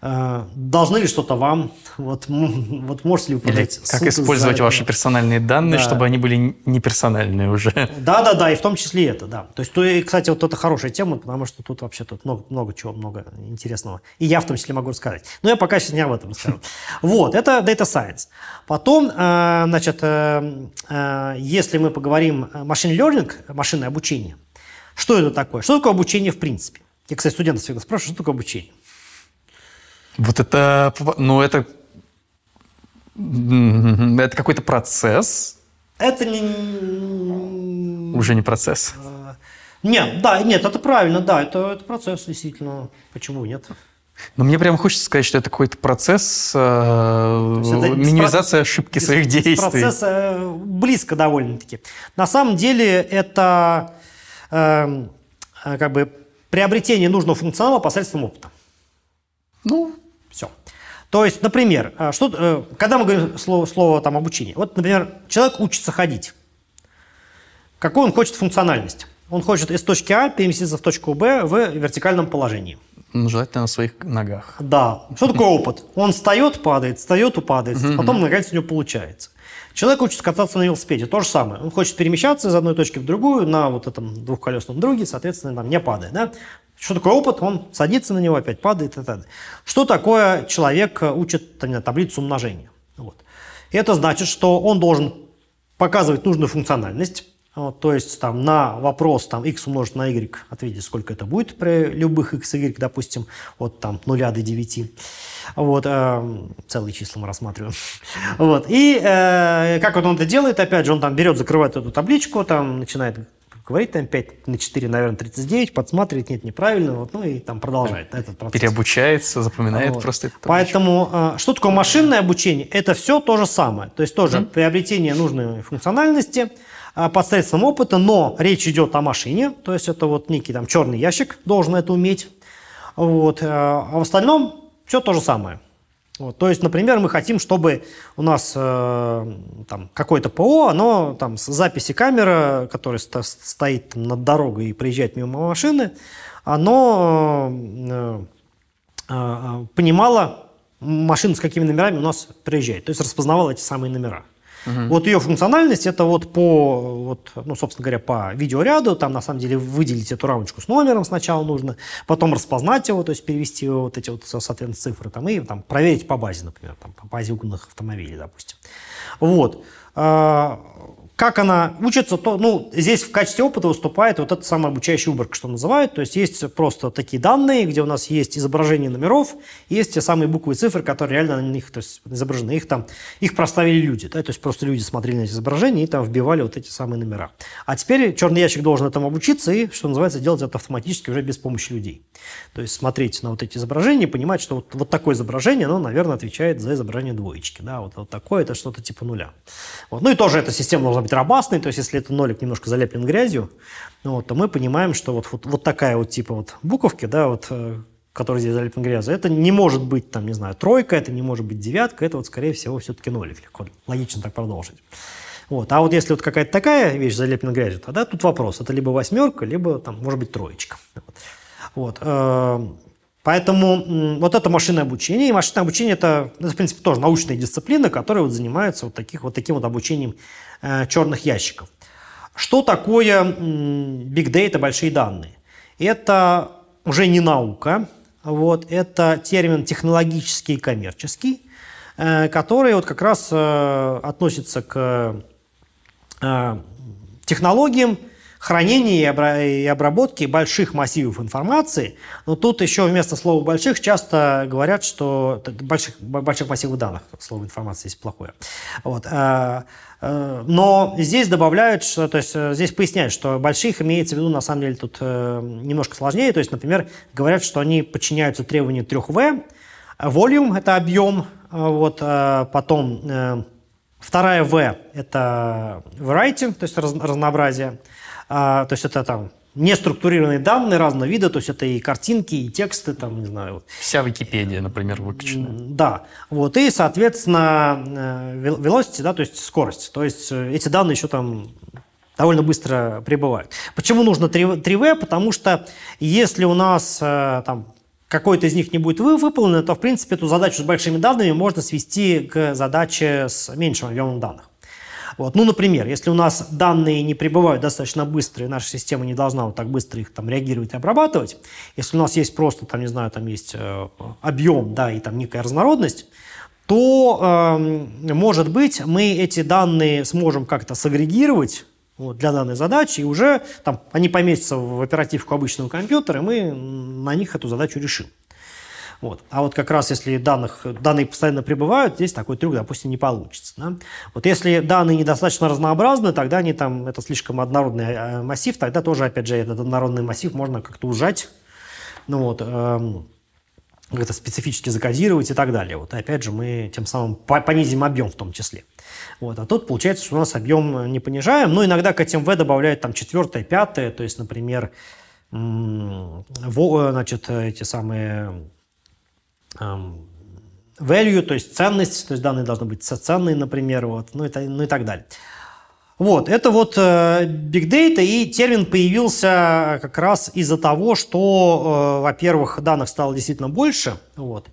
должны ли что-то вам, вот, вот можете ли вы подать Или как использовать ваши персональные данные, да. чтобы они были не персональные уже. Да-да-да, и в том числе это, да. То есть, то, и, кстати, вот это хорошая тема, потому что тут вообще тут много, много чего, много интересного. И я в том числе могу рассказать. Но я пока сейчас не об этом расскажу. Вот, это Data Science. Потом, э, значит, э, если мы поговорим машин learning, машинное обучение, что это такое? Что такое обучение в принципе? Я, кстати, студентов всегда спрашиваю, что такое обучение? Вот это, ну, это, это какой-то процесс. Это не... Уже не процесс. А, нет, да, нет, это правильно, да, это, это процесс, действительно. Почему нет? Но мне прямо хочется сказать, что это какой-то процесс, э, про... ошибки своих действий. Процесс э, близко довольно-таки. На самом деле это Эм, э, как бы приобретение нужного функционала посредством опыта. Ну. То есть, например, э, что, э, когда мы говорим слово, слово там, обучение, вот, например, человек учится ходить. Какую он хочет функциональность? Он хочет из точки А переместиться в точку Б в вертикальном положении. Ну, желательно на своих ногах. Да. Что такое опыт? Он встает, падает, встает, упадает, потом, наконец, у него получается. Человек хочет кататься на велосипеде, то же самое. Он хочет перемещаться из одной точки в другую на вот этом двухколесном друге, соответственно, там не падает. Да? Что такое опыт? Он садится на него, опять падает и так далее. Что такое человек учит там, таблицу умножения? Вот. Это значит, что он должен показывать нужную функциональность, вот, то есть там на вопрос там x умножить на y ответить, сколько это будет при любых x, y, допустим, от там 0 до 9. Вот, э, целые числа мы рассматриваем. Вот, и э, как вот он это делает, опять же, он там берет, закрывает эту табличку, там начинает говорить там 5 на 4, наверное, 39, подсматривает, нет, неправильно, вот, ну и там продолжает этот процесс. Переобучается, запоминает вот. просто это. Поэтому э, что такое машинное обучение? Это все то же самое. То есть тоже mm-hmm. приобретение нужной функциональности, а, посредством опыта, но речь идет о машине, то есть это вот некий там черный ящик должен это уметь. Вот. Э, а в остальном все то же самое. Вот, то есть, например, мы хотим, чтобы у нас э, там какое-то ПО, оно там с записи камеры, которая sto- стоит над дорогой и приезжает мимо машины, оно э, э, понимало машину с какими номерами у нас приезжает, то есть распознавало эти самые номера. Угу. Вот ее функциональность это вот по, вот, ну, собственно говоря, по видеоряду, там на самом деле выделить эту рамочку с номером сначала нужно, потом распознать его, то есть перевести вот эти вот, соответственно, цифры, там, и там, проверить по базе, например, там, по базе угнанных автомобилей, допустим. Вот. Как она учится, то, ну, здесь в качестве опыта выступает вот эта самая обучающая выборка, что называют. То есть есть просто такие данные, где у нас есть изображение номеров, есть те самые буквы и цифры, которые реально на них то есть, изображены. Их там, их проставили люди, да, то есть просто люди смотрели на эти изображения и там вбивали вот эти самые номера. А теперь черный ящик должен этому обучиться и, что называется, делать это автоматически уже без помощи людей. То есть смотреть на вот эти изображения и понимать, что вот, вот такое изображение, оно, наверное, отвечает за изображение двоечки. Да, вот, вот такое, это что-то типа нуля. Вот. Ну и тоже эта система должна быть робастный, то есть если это нолик немножко залеплен грязью, ну вот, то мы понимаем, что вот, вот, вот такая вот типа вот буковки, да, вот, э, которые здесь залеплен грязью, это не может быть, там, не знаю, тройка, это не может быть девятка, это вот, скорее всего, все-таки нолик. Легко, логично так продолжить. Вот. А вот если вот какая-то такая вещь залеплена грязью, тогда тут вопрос. Это либо восьмерка, либо, там, может быть, троечка. Вот. вот. Э, поэтому вот это машинное обучение. И машинное обучение это, это, в принципе, тоже научная дисциплина, которая вот занимается вот, таких, вот таким вот обучением черных ящиков. Что такое big data, большие данные? Это уже не наука, вот, это термин технологический и коммерческий, э, который вот как раз э, относится к технологиям, хранения и обработки больших массивов информации. Но тут еще вместо слова «больших» часто говорят, что... Больших, больших массивов данных, слово «информация» есть плохое. Вот. А, а, но здесь добавляют, что, то есть э, здесь поясняют, что больших имеется в виду, на самом деле, тут э, немножко сложнее. То есть, например, говорят, что они подчиняются требованию 3В. Volume – это объем, вот, потом э, вторая V – это variety, то есть разнообразие. А, то есть это там неструктурированные данные разного вида, то есть это и картинки, и тексты, там, не знаю. Вся Википедия, например, выкачана. Да, вот, и, соответственно, э, velocity, да, то есть скорость, то есть э, эти данные еще там довольно быстро прибывают. Почему нужно 3, 3V? Потому что если у нас э, там какой-то из них не будет выполнен, то, в принципе, эту задачу с большими данными можно свести к задаче с меньшим объемом данных. Вот. Ну, например, если у нас данные не прибывают достаточно быстро, и наша система не должна вот так быстро их там реагировать и обрабатывать, если у нас есть просто, там, не знаю, там есть э, объем, да, и там некая разнородность, то, э, может быть, мы эти данные сможем как-то сагрегировать вот, для данной задачи, и уже там, они поместятся в оперативку обычного компьютера, и мы на них эту задачу решим. Вот. А вот как раз если данных, данные постоянно прибывают, здесь такой трюк, допустим, не получится. Да? Вот если данные недостаточно разнообразны, тогда они там, это слишком однородный э, массив, тогда тоже, опять же, этот однородный массив можно как-то ужать, ну вот, эм, как-то специфически закодировать и так далее. Вот, и опять же, мы тем самым понизим объем в том числе. Вот. А тут получается, что у нас объем не понижаем, но иногда к этим V добавляют там четвертое, пятое, то есть, например, значит, эти самые value, то есть ценность, то есть данные должны быть ценные, например, вот, ну, и, ну и так далее. Вот, это вот э, Big Data, и термин появился как раз из-за того, что, э, во-первых, данных стало действительно больше, вот,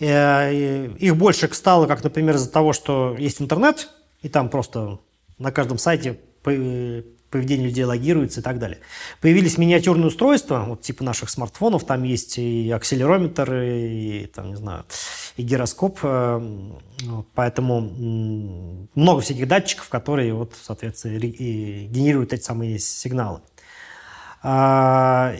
э, их больше стало, как, например, из-за того, что есть интернет, и там просто на каждом сайте поведение людей логируется и так далее. Появились миниатюрные устройства, вот типа наших смартфонов, там есть и акселерометр, и, там, не знаю, и гироскоп, э, поэтому много всяких датчиков, которые, вот, соответственно, генерируют эти самые сигналы. А,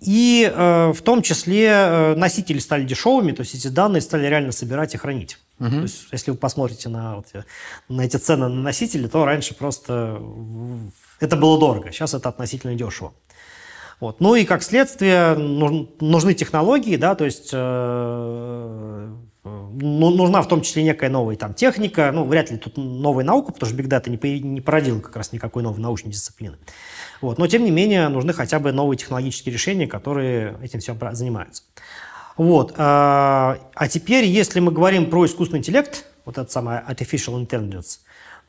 и э, в том числе э, носители стали дешевыми, то есть эти данные стали реально собирать и хранить. Угу. То есть, если вы посмотрите на, вот, на эти цены на носители, то раньше просто это было дорого, сейчас это относительно дешево. Вот. Ну и как следствие нужны технологии, да, то есть э, ну, нужна в том числе некая новая там техника, ну вряд ли тут новая наука, потому что Data не, не породил как раз никакой новой научной дисциплины. Вот. Но тем не менее нужны хотя бы новые технологические решения, которые этим всем занимаются. Вот. А, а теперь, если мы говорим про искусственный интеллект, вот это самое artificial intelligence,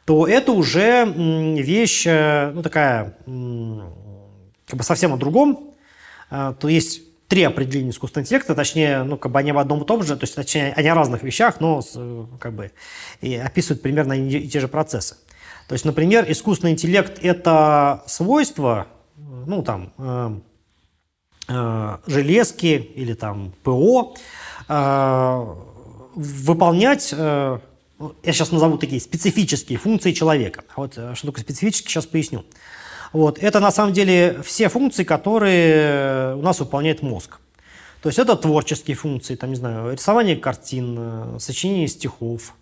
то это уже вещь, э, ну, такая, как бы совсем о другом. А, то есть три определения искусственного интеллекта, точнее, ну, как бы они в одном и том же, то есть, точнее, они о разных вещах, но как бы и описывают примерно и те же процессы. То есть, например, искусственный интеллект – это свойство, ну, там, э, Э, железки или там ПО, э, выполнять э, я сейчас назову такие специфические функции человека. Вот э, что такое специфические, сейчас поясню. Вот. Это на самом деле все функции, которые у нас выполняет мозг. То есть это творческие функции, там, не знаю, рисование картин, э, сочинение стихов.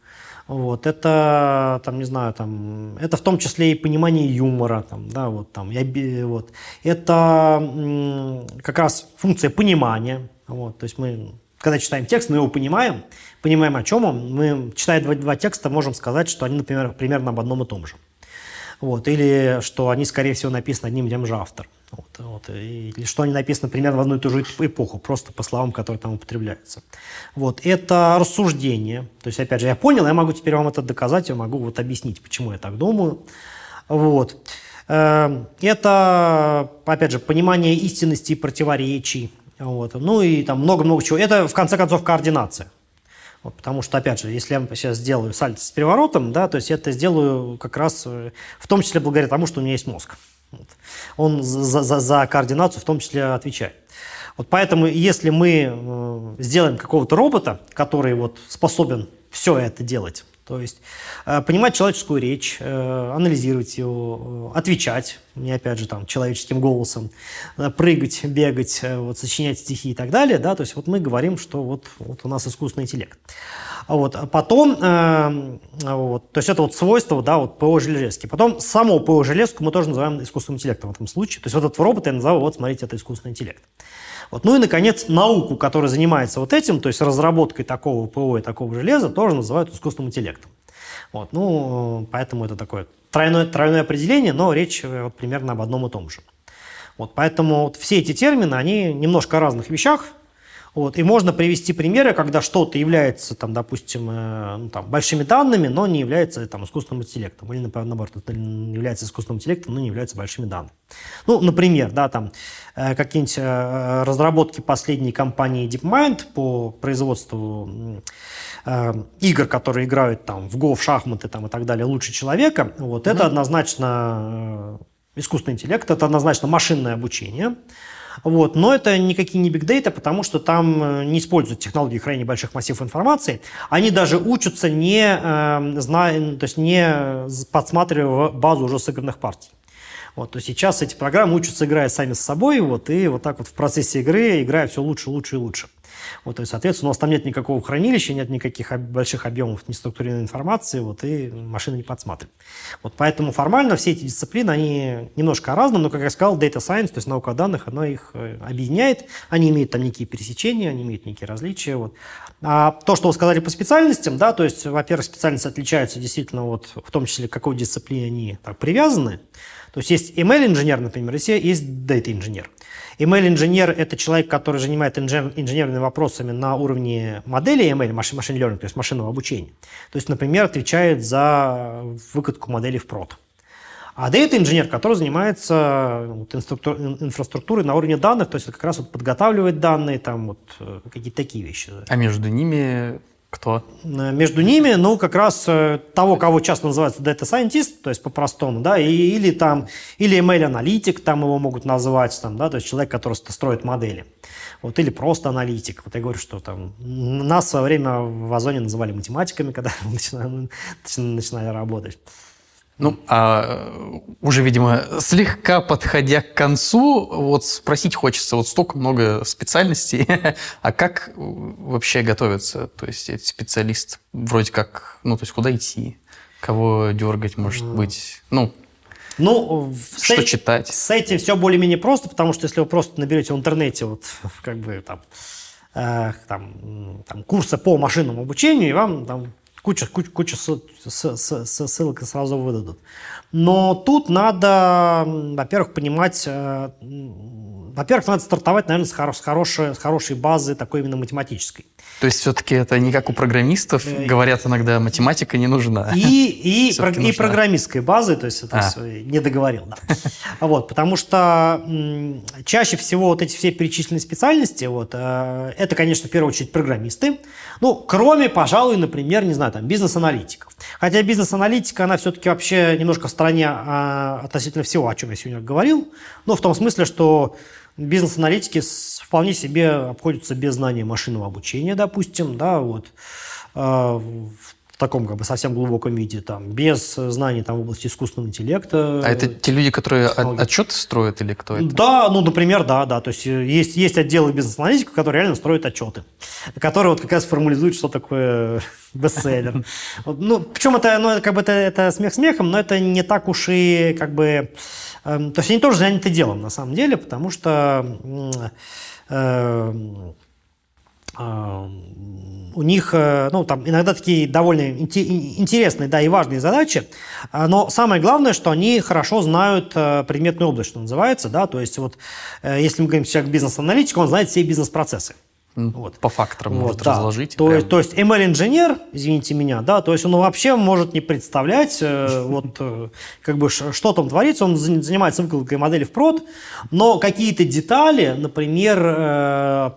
Вот, это, там, не знаю, там, это в том числе и понимание юмора, там, да, вот, там, я, вот. Это как раз функция понимания, вот, то есть мы, когда читаем текст, мы его понимаем, понимаем, о чем он, мы, читая два, два текста, можем сказать, что они, например, примерно об одном и том же. Вот, или что они, скорее всего, написаны одним и тем же автором. Вот, вот, или что они написаны примерно в одну и ту же эпоху, просто по словам, которые там употребляются. Вот, это рассуждение. То есть, опять же, я понял, я могу теперь вам это доказать, я могу вот объяснить, почему я так думаю. Вот. Эм, это, опять же, понимание истинности и противоречий. Вот. Ну и там много-много чего. Это, в конце концов, координация. Вот, потому что, опять же, если я сейчас сделаю сальто с переворотом, да, то есть это сделаю как раз э, в том числе благодаря тому, что у меня есть мозг. Вот. Он за, за, за координацию в том числе отвечает. Вот поэтому, если мы э, сделаем какого-то робота, который вот способен все это делать, то есть э, понимать человеческую речь, э, анализировать ее, э, отвечать, мне опять же там человеческим голосом, прыгать, бегать, вот, сочинять стихи и так далее, да, то есть вот мы говорим, что вот, вот у нас искусственный интеллект. Вот. А потом, э, вот, то есть это вот свойство, да, вот ПО железки. Потом само ПО железку мы тоже называем искусственным интеллектом в этом случае. То есть вот этот робот я называю, вот смотрите, это искусственный интеллект. Вот. Ну и, наконец, науку, которая занимается вот этим, то есть разработкой такого ПО и такого железа, тоже называют искусственным интеллектом. Вот. Ну, поэтому это такое тройное, тройное определение, но речь э, вот примерно об одном и том же. Вот, поэтому вот все эти термины, они немножко о разных вещах, вот. И можно привести примеры, когда что-то является, там, допустим, э, ну, там, большими данными, но не является там, искусственным интеллектом. Или, наоборот, это является искусственным интеллектом, но не является большими данными. Ну, например, да, там, э, какие-нибудь э, разработки последней компании DeepMind по производству э, игр, которые играют там, в Go, в шахматы там, и так далее, лучше человека, вот, mm-hmm. это однозначно э, искусственный интеллект, это однозначно машинное обучение. Вот. Но это никакие не data, потому что там э, не используют технологии хранения больших массивов информации. Они даже учатся не, э, зная, то есть не подсматривая базу уже сыгранных партий. Вот, то сейчас эти программы учатся, играя сами с собой, вот, и вот так вот в процессе игры, играя все лучше, лучше и лучше. Вот, есть, соответственно, у нас там нет никакого хранилища, нет никаких больших объемов неструктурированной информации, вот, и машина не подсматривает. Вот, поэтому формально все эти дисциплины, они немножко разные, но, как я сказал, data science, то есть наука о данных, она их э, объединяет, они имеют там некие пересечения, они имеют некие различия. Вот. А то, что вы сказали по специальностям, да, то есть, во-первых, специальности отличаются действительно, вот, в том числе, к какой дисциплине они так, привязаны. То есть есть ML-инженер, например, и есть data-инженер. ML-инженер – это человек, который занимается инженерными вопросами на уровне модели ML, машин learning, то есть машинного обучения. То есть, например, отвечает за выкатку модели в прод. А дата-инженер, который занимается вот, инфраструктурой на уровне данных, то есть как раз вот подготавливает данные, там вот э, какие-то такие вещи. А между ними кто? Э, между ними, ну, как раз э, того, кого часто называют data scientist, то есть по-простому, да, и, или там, или ML-аналитик, там его могут называть, там, да, то есть человек, который строит модели. Вот, или просто аналитик. Вот я говорю, что там нас в свое время в Озоне называли математиками, когда начинали, начинали работать. Ну, а уже, видимо, слегка подходя к концу, вот спросить хочется, вот столько много специальностей, а как вообще готовиться? То есть эти специалист вроде как, ну, то есть куда идти? Кого дергать, может быть? Ну, ну, что с, читать? С этим все более-менее просто, потому что если вы просто наберете в интернете вот как бы там, э, там, там курсы по машинному обучению, и вам там куча, куча, куча ссылок сразу выдадут. Но тут надо, во-первых, понимать, э, во-первых, надо стартовать, наверное, с, хоро- с, хорошей, с хорошей базы, такой именно математической. То есть все-таки это не как у программистов, э, говорят иногда, математика не нужна. И, и, про, и программистской базы, то есть это а. не договорил, да. Вот, потому что чаще всего вот эти все перечисленные специальности, вот, э, это, конечно, в первую очередь программисты, ну, кроме, пожалуй, например, не знаю, там, бизнес-аналитиков. Хотя бизнес-аналитика, она все-таки вообще немножко в стороне а, относительно всего, о чем я сегодня говорил, но в том смысле, что бизнес-аналитики вполне себе обходятся без знания машинного обучения, допустим, да, вот. В таком как бы совсем глубоком виде, там, без знаний там, в области искусственного интеллекта. А это те люди, которые технологий. отчеты строят или кто это? Да, ну, например, да, да. То есть э, есть, есть отделы бизнес-аналитиков, которые реально строят отчеты, которые вот как раз формализуют, что такое бестселлер. Ну, причем это, ну, как бы это, это смех смехом, но это не так уж и как бы... Э, то есть они тоже заняты делом, на самом деле, потому что... Э, у них, э, ну, там иногда такие довольно интересные, да, и важные задачи, а, но самое главное, что они хорошо знают э, предметную область, что называется, да, то есть вот э, если мы говорим человек бизнес-аналитик, он знает все бизнес-процессы. Вот. По факторам вот, может да. разложить. То, есть, то есть ML-инженер, извините меня, да, то есть он вообще может не представлять, э, вот, э, как бы, что там творится, он занимается выкладкой модели в прод, но какие-то детали, например, э,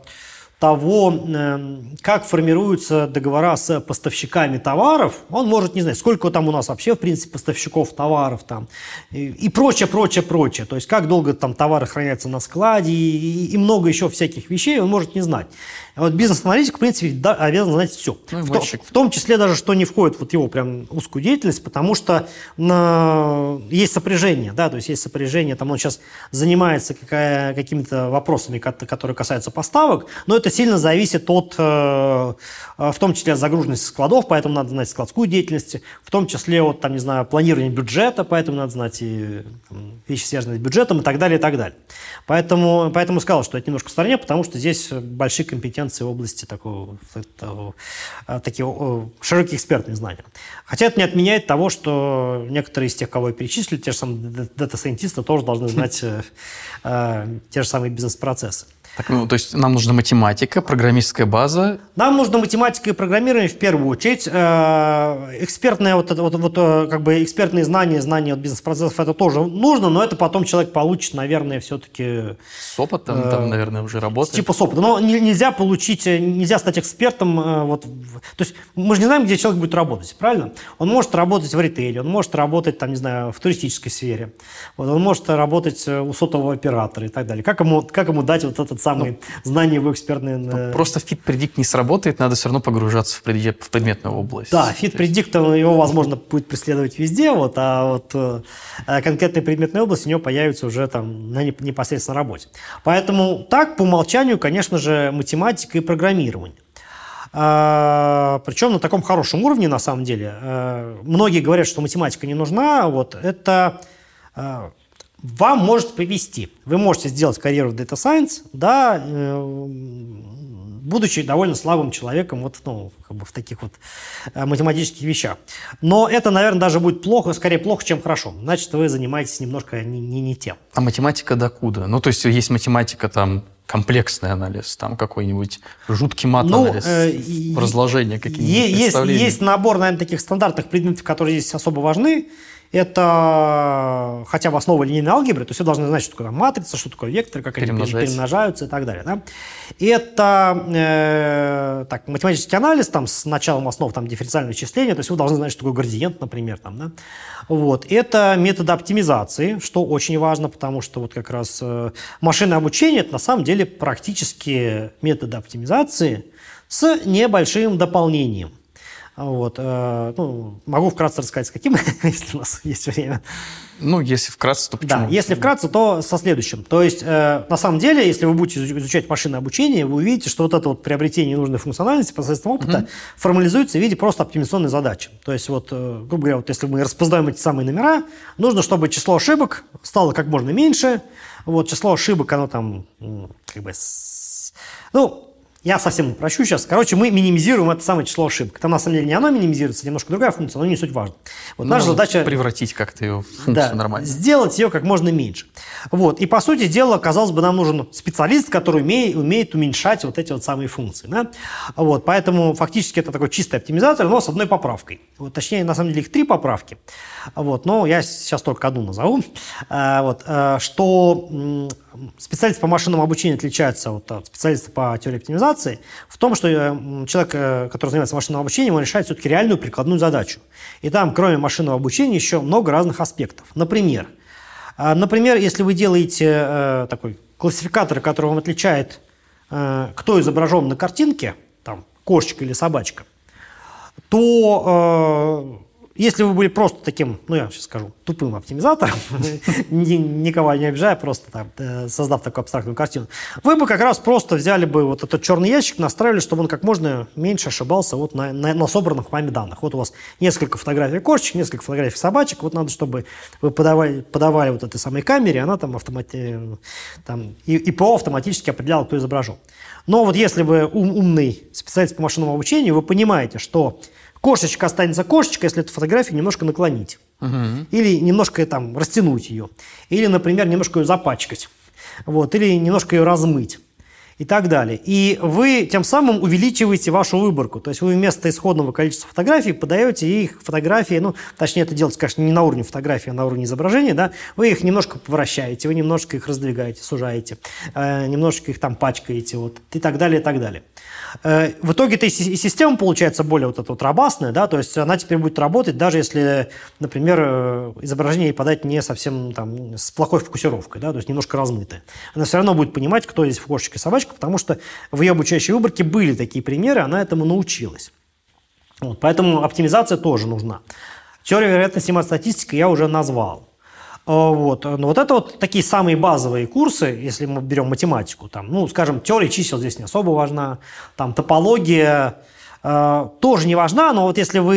того, эм, как формируются договора с поставщиками товаров, он может не знать, сколько там у нас вообще, в принципе, поставщиков товаров там, и, прочее, прочее, прочее. То есть, как долго там товары хранятся на складе и, и много еще всяких вещей он может не знать. А вот бизнес-аналитик, в принципе, да, обязан знать все. Ну, в, то, в том числе даже, что не входит вот его прям узкую деятельность, потому что на, есть сопряжение, да, то есть есть сопряжение, там он сейчас занимается какая, какими-то вопросами, которые касаются поставок, но это сильно зависит от, э, в том числе от загруженности складов, поэтому надо знать складскую деятельность, в том числе от, там, не знаю, планирования бюджета, поэтому надо знать и там, вещи, связанные с бюджетом и так далее, и так далее. Поэтому, поэтому сказал, что это немножко в стороне, потому что здесь большие компетенции компетенции в области такого, такого, а, таких широких экспертных знаний. Хотя это не отменяет того, что некоторые из тех, кого я перечислил, те же самые дата-сайентисты, тоже должны знать э, э, те же самые бизнес-процессы. Так, ну, то есть нам нужна математика, программистская база. Нам нужна математика и программирование в первую очередь. Э, экспертные, вот, вот, вот, э, как бы экспертные знания, знания от бизнес-процессов это тоже нужно, но это потом человек получит, наверное, все-таки... С опытом, э, там, наверное, уже работает. Типа с опытом. Но нельзя получить, нельзя стать экспертом. Э, вот, то есть мы же не знаем, где человек будет работать, правильно? Он может работать в ритейле, он может работать, там, не знаю, в туристической сфере, вот, он может работать у сотового оператора и так далее. Как ему, как ему дать вот этот самые ну, знания его экспертные... Ну, просто FitPredict не сработает, надо все равно погружаться в, предмет, в предметную область. Да, FitPredict, его, возможно, будет преследовать везде, вот, а вот э, конкретная предметная область у него появится уже там на непосредственно работе. Поэтому так, по умолчанию, конечно же, математика и программирование. А, причем на таком хорошем уровне, на самом деле. А, многие говорят, что математика не нужна. Вот это а, вам может повести. Вы можете сделать карьеру в Data Science, да, э, будучи довольно слабым человеком вот, ну, как бы в таких вот э, математических вещах. Но это, наверное, даже будет плохо, скорее плохо, чем хорошо. Значит, вы занимаетесь немножко не, не, не тем. А математика докуда? Ну, то есть есть математика там комплексный анализ, там какой-нибудь жуткий мат-анализ, ну, э, разложение какие-нибудь есть, есть набор, наверное, таких стандартных предметов, которые здесь особо важны. Это хотя бы основа линейной алгебры, то вы должны знать, что такое матрица, что такое вектор, как они перемножаются и так далее. Да? Это э, так, математический анализ там, с началом основ там, дифференциального исчисления, то есть вы должны знать, что такое градиент, например. Там, да? вот. Это методы оптимизации, что очень важно, потому что вот как раз э, машинное обучение – это на самом деле практически методы оптимизации с небольшим дополнением. Вот, э, ну, могу вкратце рассказать, с каким, если у нас есть время. Ну, если вкратце, то почему? Да, если вкратце, то со следующим. То есть, э, на самом деле, если вы будете изучать машинное обучение, вы увидите, что вот это вот приобретение нужной функциональности посредством опыта угу. формализуется в виде просто оптимизационной задачи. То есть, вот, э, грубо говоря, вот если мы распознаем эти самые номера, нужно, чтобы число ошибок стало как можно меньше. Вот, число ошибок, оно там, как бы, ну, я совсем упрощу сейчас. Короче, мы минимизируем это самое число ошибок. Там на самом деле не оно минимизируется, немножко другая функция, но не суть важно. Вот ну, наша задача... Превратить как-то ее в функцию да, нормально. Сделать ее как можно меньше. Вот. И по сути дела, казалось бы, нам нужен специалист, который умеет, умеет уменьшать вот эти вот самые функции. Да? Вот. Поэтому фактически это такой чистый оптимизатор, но с одной поправкой. Вот, точнее, на самом деле их три поправки. Вот. Но я сейчас только одну назову. А, вот. А, что специалисты по машинному обучению отличаются от специалиста по теории оптимизации в том, что э, человек, э, который занимается машинным обучением, он решает все-таки реальную прикладную задачу. И там, кроме машинного обучения, еще много разных аспектов. Например, например, если вы делаете э, такой классификатор, который вам отличает, кто изображен на картинке, там, кошечка или собачка, то э, если вы были просто таким, ну я сейчас скажу, тупым оптимизатором, никого не обижая, просто там, э, создав такую абстрактную картину, вы бы как раз просто взяли бы вот этот черный ящик, настраивали, чтобы он как можно меньше ошибался вот на, на, на собранных вами данных. Вот у вас несколько фотографий кошечек, несколько фотографий собачек, вот надо, чтобы вы подавали, подавали вот этой самой камере, она там, автомати, там и, и ПО автоматически определяла, кто изображен. Но вот если вы ум, умный специалист по машинному обучению, вы понимаете, что Кошечка останется кошечкой, если эту фотографию немножко наклонить. Угу. Или немножко там растянуть ее. Или, например, немножко ее запачкать. Вот. Или немножко ее размыть и так далее. И вы тем самым увеличиваете вашу выборку. То есть вы вместо исходного количества фотографий подаете их фотографии, ну, точнее, это делается, конечно, не на уровне фотографии, а на уровне изображения, да, вы их немножко вращаете, вы немножко их раздвигаете, сужаете, э, немножечко их там пачкаете, вот, и так далее, и так далее. Э, в итоге-то и система получается более вот эта вот робастная, да, то есть она теперь будет работать, даже если, например, э, изображение подать не совсем там с плохой фокусировкой, да, то есть немножко размытое. Она все равно будет понимать, кто здесь кошечка и собачка, потому что в ее обучающей выборке были такие примеры, она этому научилась. Вот, поэтому оптимизация тоже нужна. Теория вероятности матстатистика я уже назвал. А, вот. Но вот это вот такие самые базовые курсы, если мы берем математику. Там, ну, скажем, теория чисел здесь не особо важна. Там топология э, тоже не важна, но вот если вы,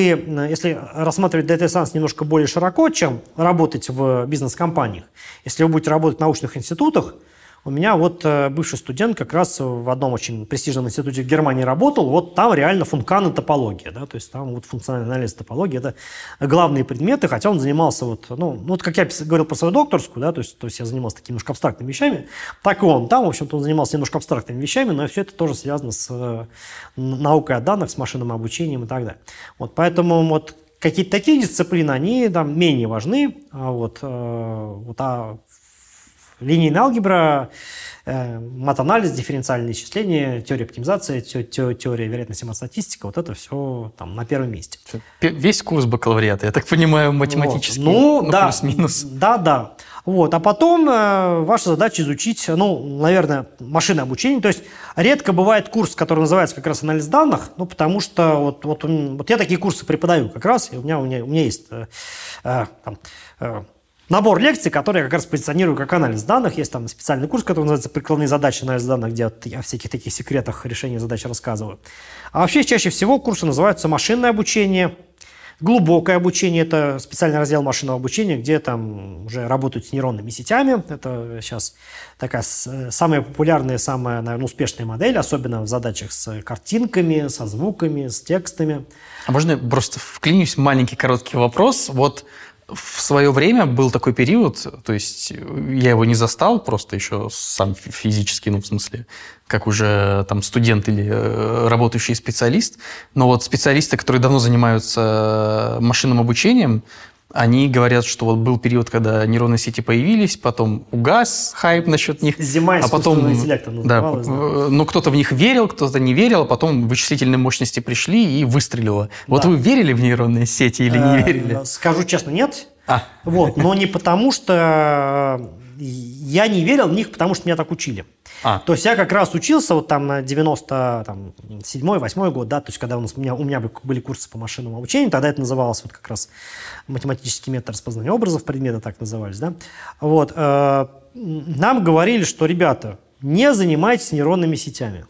если рассматривать Data Science немножко более широко, чем работать в бизнес-компаниях, если вы будете работать в научных институтах, у меня вот э, бывший студент как раз в одном очень престижном институте в Германии работал, вот там реально функан и топология, да, то есть там вот функциональный анализ топологии, это главные предметы, хотя он занимался вот, ну, ну вот как я говорил про свою докторскую, да, то есть, то есть я занимался такими немножко абстрактными вещами, так и он там, в общем-то, он занимался немножко абстрактными вещами, но все это тоже связано с э, наукой о данных, с машинным обучением и так далее. Вот поэтому вот какие-то такие дисциплины, они там менее важны, а вот, э, вот а Линейная алгебра, э, матанализ, дифференциальное исчисление, теория оптимизации, те, те, теория вероятности матстатистика, вот это все там на первом месте. Весь курс бакалавриата, я так понимаю, математический, вот. ну, ну, да, плюс-минус. Да, да. Вот. А потом э, ваша задача изучить, ну, наверное, машинное обучение. То есть редко бывает курс, который называется как раз анализ данных, ну, потому что вот, вот, вот я такие курсы преподаю как раз, и у меня, у меня, у меня есть э, э, там, э, набор лекций, которые я как раз позиционирую как анализ данных. Есть там специальный курс, который называется «Прикладные задачи анализ данных», где я о всяких таких секретах решения задач рассказываю. А вообще чаще всего курсы называются «Машинное обучение», Глубокое обучение – это специальный раздел машинного обучения, где там уже работают с нейронными сетями. Это сейчас такая самая популярная, самая, наверное, успешная модель, особенно в задачах с картинками, со звуками, с текстами. А можно просто вклинюсь маленький короткий вопрос? Вот в свое время был такой период, то есть я его не застал, просто еще сам физически, ну, в смысле, как уже там студент или э, работающий специалист. Но вот специалисты, которые давно занимаются машинным обучением, они говорят, что вот был период, когда нейронные сети появились, потом угас хайп насчет них. Зима а потом, интеллектом да, да. Ну, кто-то в них верил, кто-то не верил, а потом вычислительные мощности пришли и выстрелило. Вот да. вы верили в нейронные сети или не э, верили? Скажу честно, нет. А. Вот, но не потому, что я не верил в них, потому что меня так учили. А. То есть я как раз учился вот там на 97-8 год, да, то есть когда у, нас, у, меня, у меня были курсы по машинному обучению, тогда это называлось вот как раз математический метод распознания образов, предметы так назывались, да. Вот, э, нам говорили, что, ребята, не занимайтесь нейронными сетями.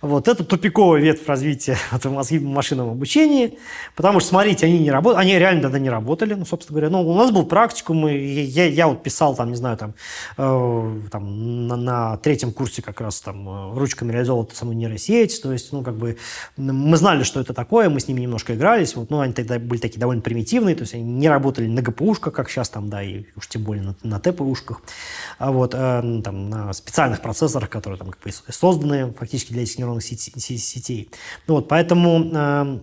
Вот это тупиковая ветвь развития в машинном обучении, потому что, смотрите, они не работают, они реально тогда не работали, ну, собственно говоря. Ну, у нас был практикум, и я, я вот писал там, не знаю, там, э, там на, на третьем курсе как раз там э, ручками реализовал эту самую нейросеть, то есть, ну, как бы мы знали, что это такое, мы с ними немножко игрались, вот, ну, они тогда были такие довольно примитивные, то есть они не работали на ГПУшках, как сейчас там, да, и уж тем более на, на ТПУшках, а вот, э, там, на специальных процессорах, которые там как бы созданы фактически для этих нейронных нейронных сетей. Ну, вот, поэтому э,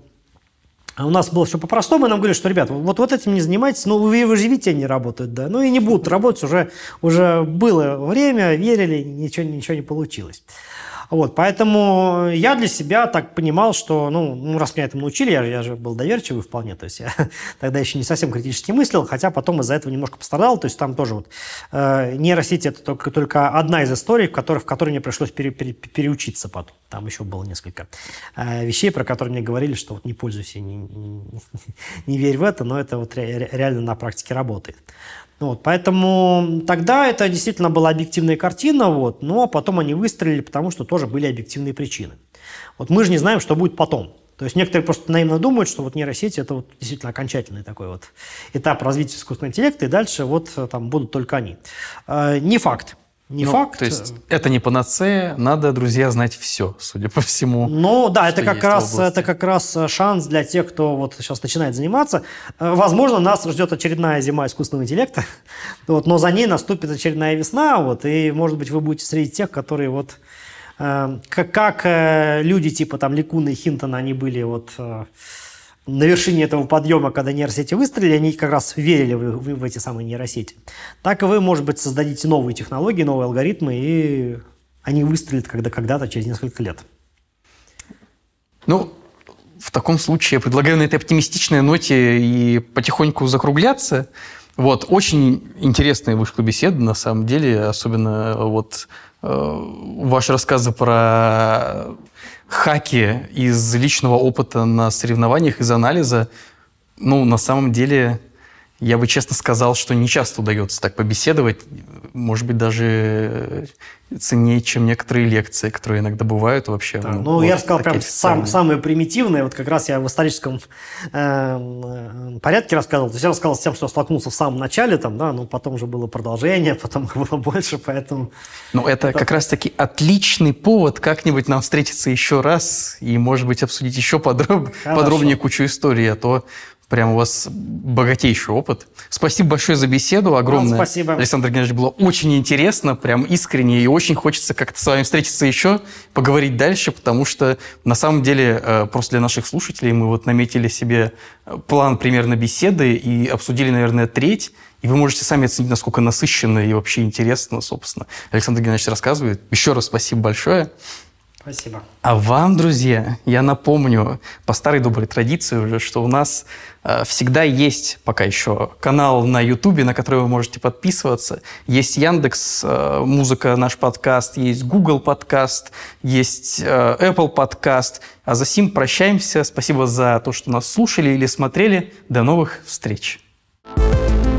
у нас было все по-простому, и нам говорили, что, ребят, вот, вот этим не занимайтесь, ну, вы, вы же видите, они работают, да, ну, и не будут работать, уже, уже было время, верили, ничего, ничего не получилось. Вот, поэтому я для себя так понимал, что, ну, ну раз меня этому научили, я, я же был доверчивый вполне, то есть я тогда еще не совсем критически мыслил, хотя потом из-за этого немножко пострадал, то есть там тоже вот э, нейросети – это только, только одна из историй, в которой, в которой мне пришлось пере, пере, переучиться потом. Там еще было несколько э, вещей, про которые мне говорили, что вот не пользуйся, не, не, верь в это, но это вот ре, реально на практике работает. Вот, поэтому тогда это действительно была объективная картина, вот, но потом они выстрелили, потому что тоже были объективные причины. Вот мы же не знаем, что будет потом. То есть некоторые просто наивно думают, что вот нейросети это вот действительно окончательный такой вот этап развития искусственного интеллекта, и дальше вот там будут только они. Э, не факт. Не ну, факт. То есть это не панацея, надо, друзья, знать все, судя по всему. Ну да, это как раз это как раз шанс для тех, кто вот сейчас начинает заниматься. Э, возможно, нас ждет очередная зима искусственного интеллекта, вот, но за ней наступит очередная весна, вот, и может быть вы будете среди тех, которые вот Эм, как, как э, люди типа там Ликуна и Хинтона, они были вот э, на вершине этого подъема, когда нейросети выстрелили, они как раз верили в, в, в эти самые нейросети. Так и вы, может быть, создадите новые технологии, новые алгоритмы, и они выстрелят когда, когда-то через несколько лет. Ну, в таком случае я предлагаю на этой оптимистичной ноте и потихоньку закругляться. Вот, очень интересная вышла беседа, на самом деле, особенно вот Э, ваши рассказы про хаки из личного опыта на соревнованиях, из анализа, ну, на самом деле, я бы честно сказал, что не часто удается так побеседовать, может быть, даже ценнее, чем некоторые лекции, которые иногда бывают вообще. Да, ну, ну вот, я сказал прям сам, самые примитивные. Вот как раз я в историческом э, порядке рассказывал. То есть я рассказал с тем, что столкнулся в самом начале, там, да, но потом уже было продолжение, потом их было больше, поэтому... Ну, это, это как раз-таки отличный повод как-нибудь нам встретиться еще раз и, может быть, обсудить еще подроб... подробнее кучу историй, а то Прям у вас богатейший опыт. Спасибо большое за беседу, огромное. Вам спасибо. Александр Геннадьевич, было очень интересно, прям искренне, и очень хочется как-то с вами встретиться еще, поговорить дальше, потому что на самом деле э, просто для наших слушателей мы вот наметили себе э, план примерно беседы и обсудили, наверное, треть, и вы можете сами оценить, насколько насыщенно и вообще интересно, собственно, Александр Геннадьевич рассказывает. Еще раз спасибо большое. Спасибо. А вам, друзья, я напомню по старой доброй традиции уже, что у нас э, всегда есть пока еще канал на Ютубе, на который вы можете подписываться. Есть Яндекс э, Музыка, наш подкаст, есть Google подкаст, есть э, Apple подкаст. А за сим прощаемся. Спасибо за то, что нас слушали или смотрели. До новых встреч. thank you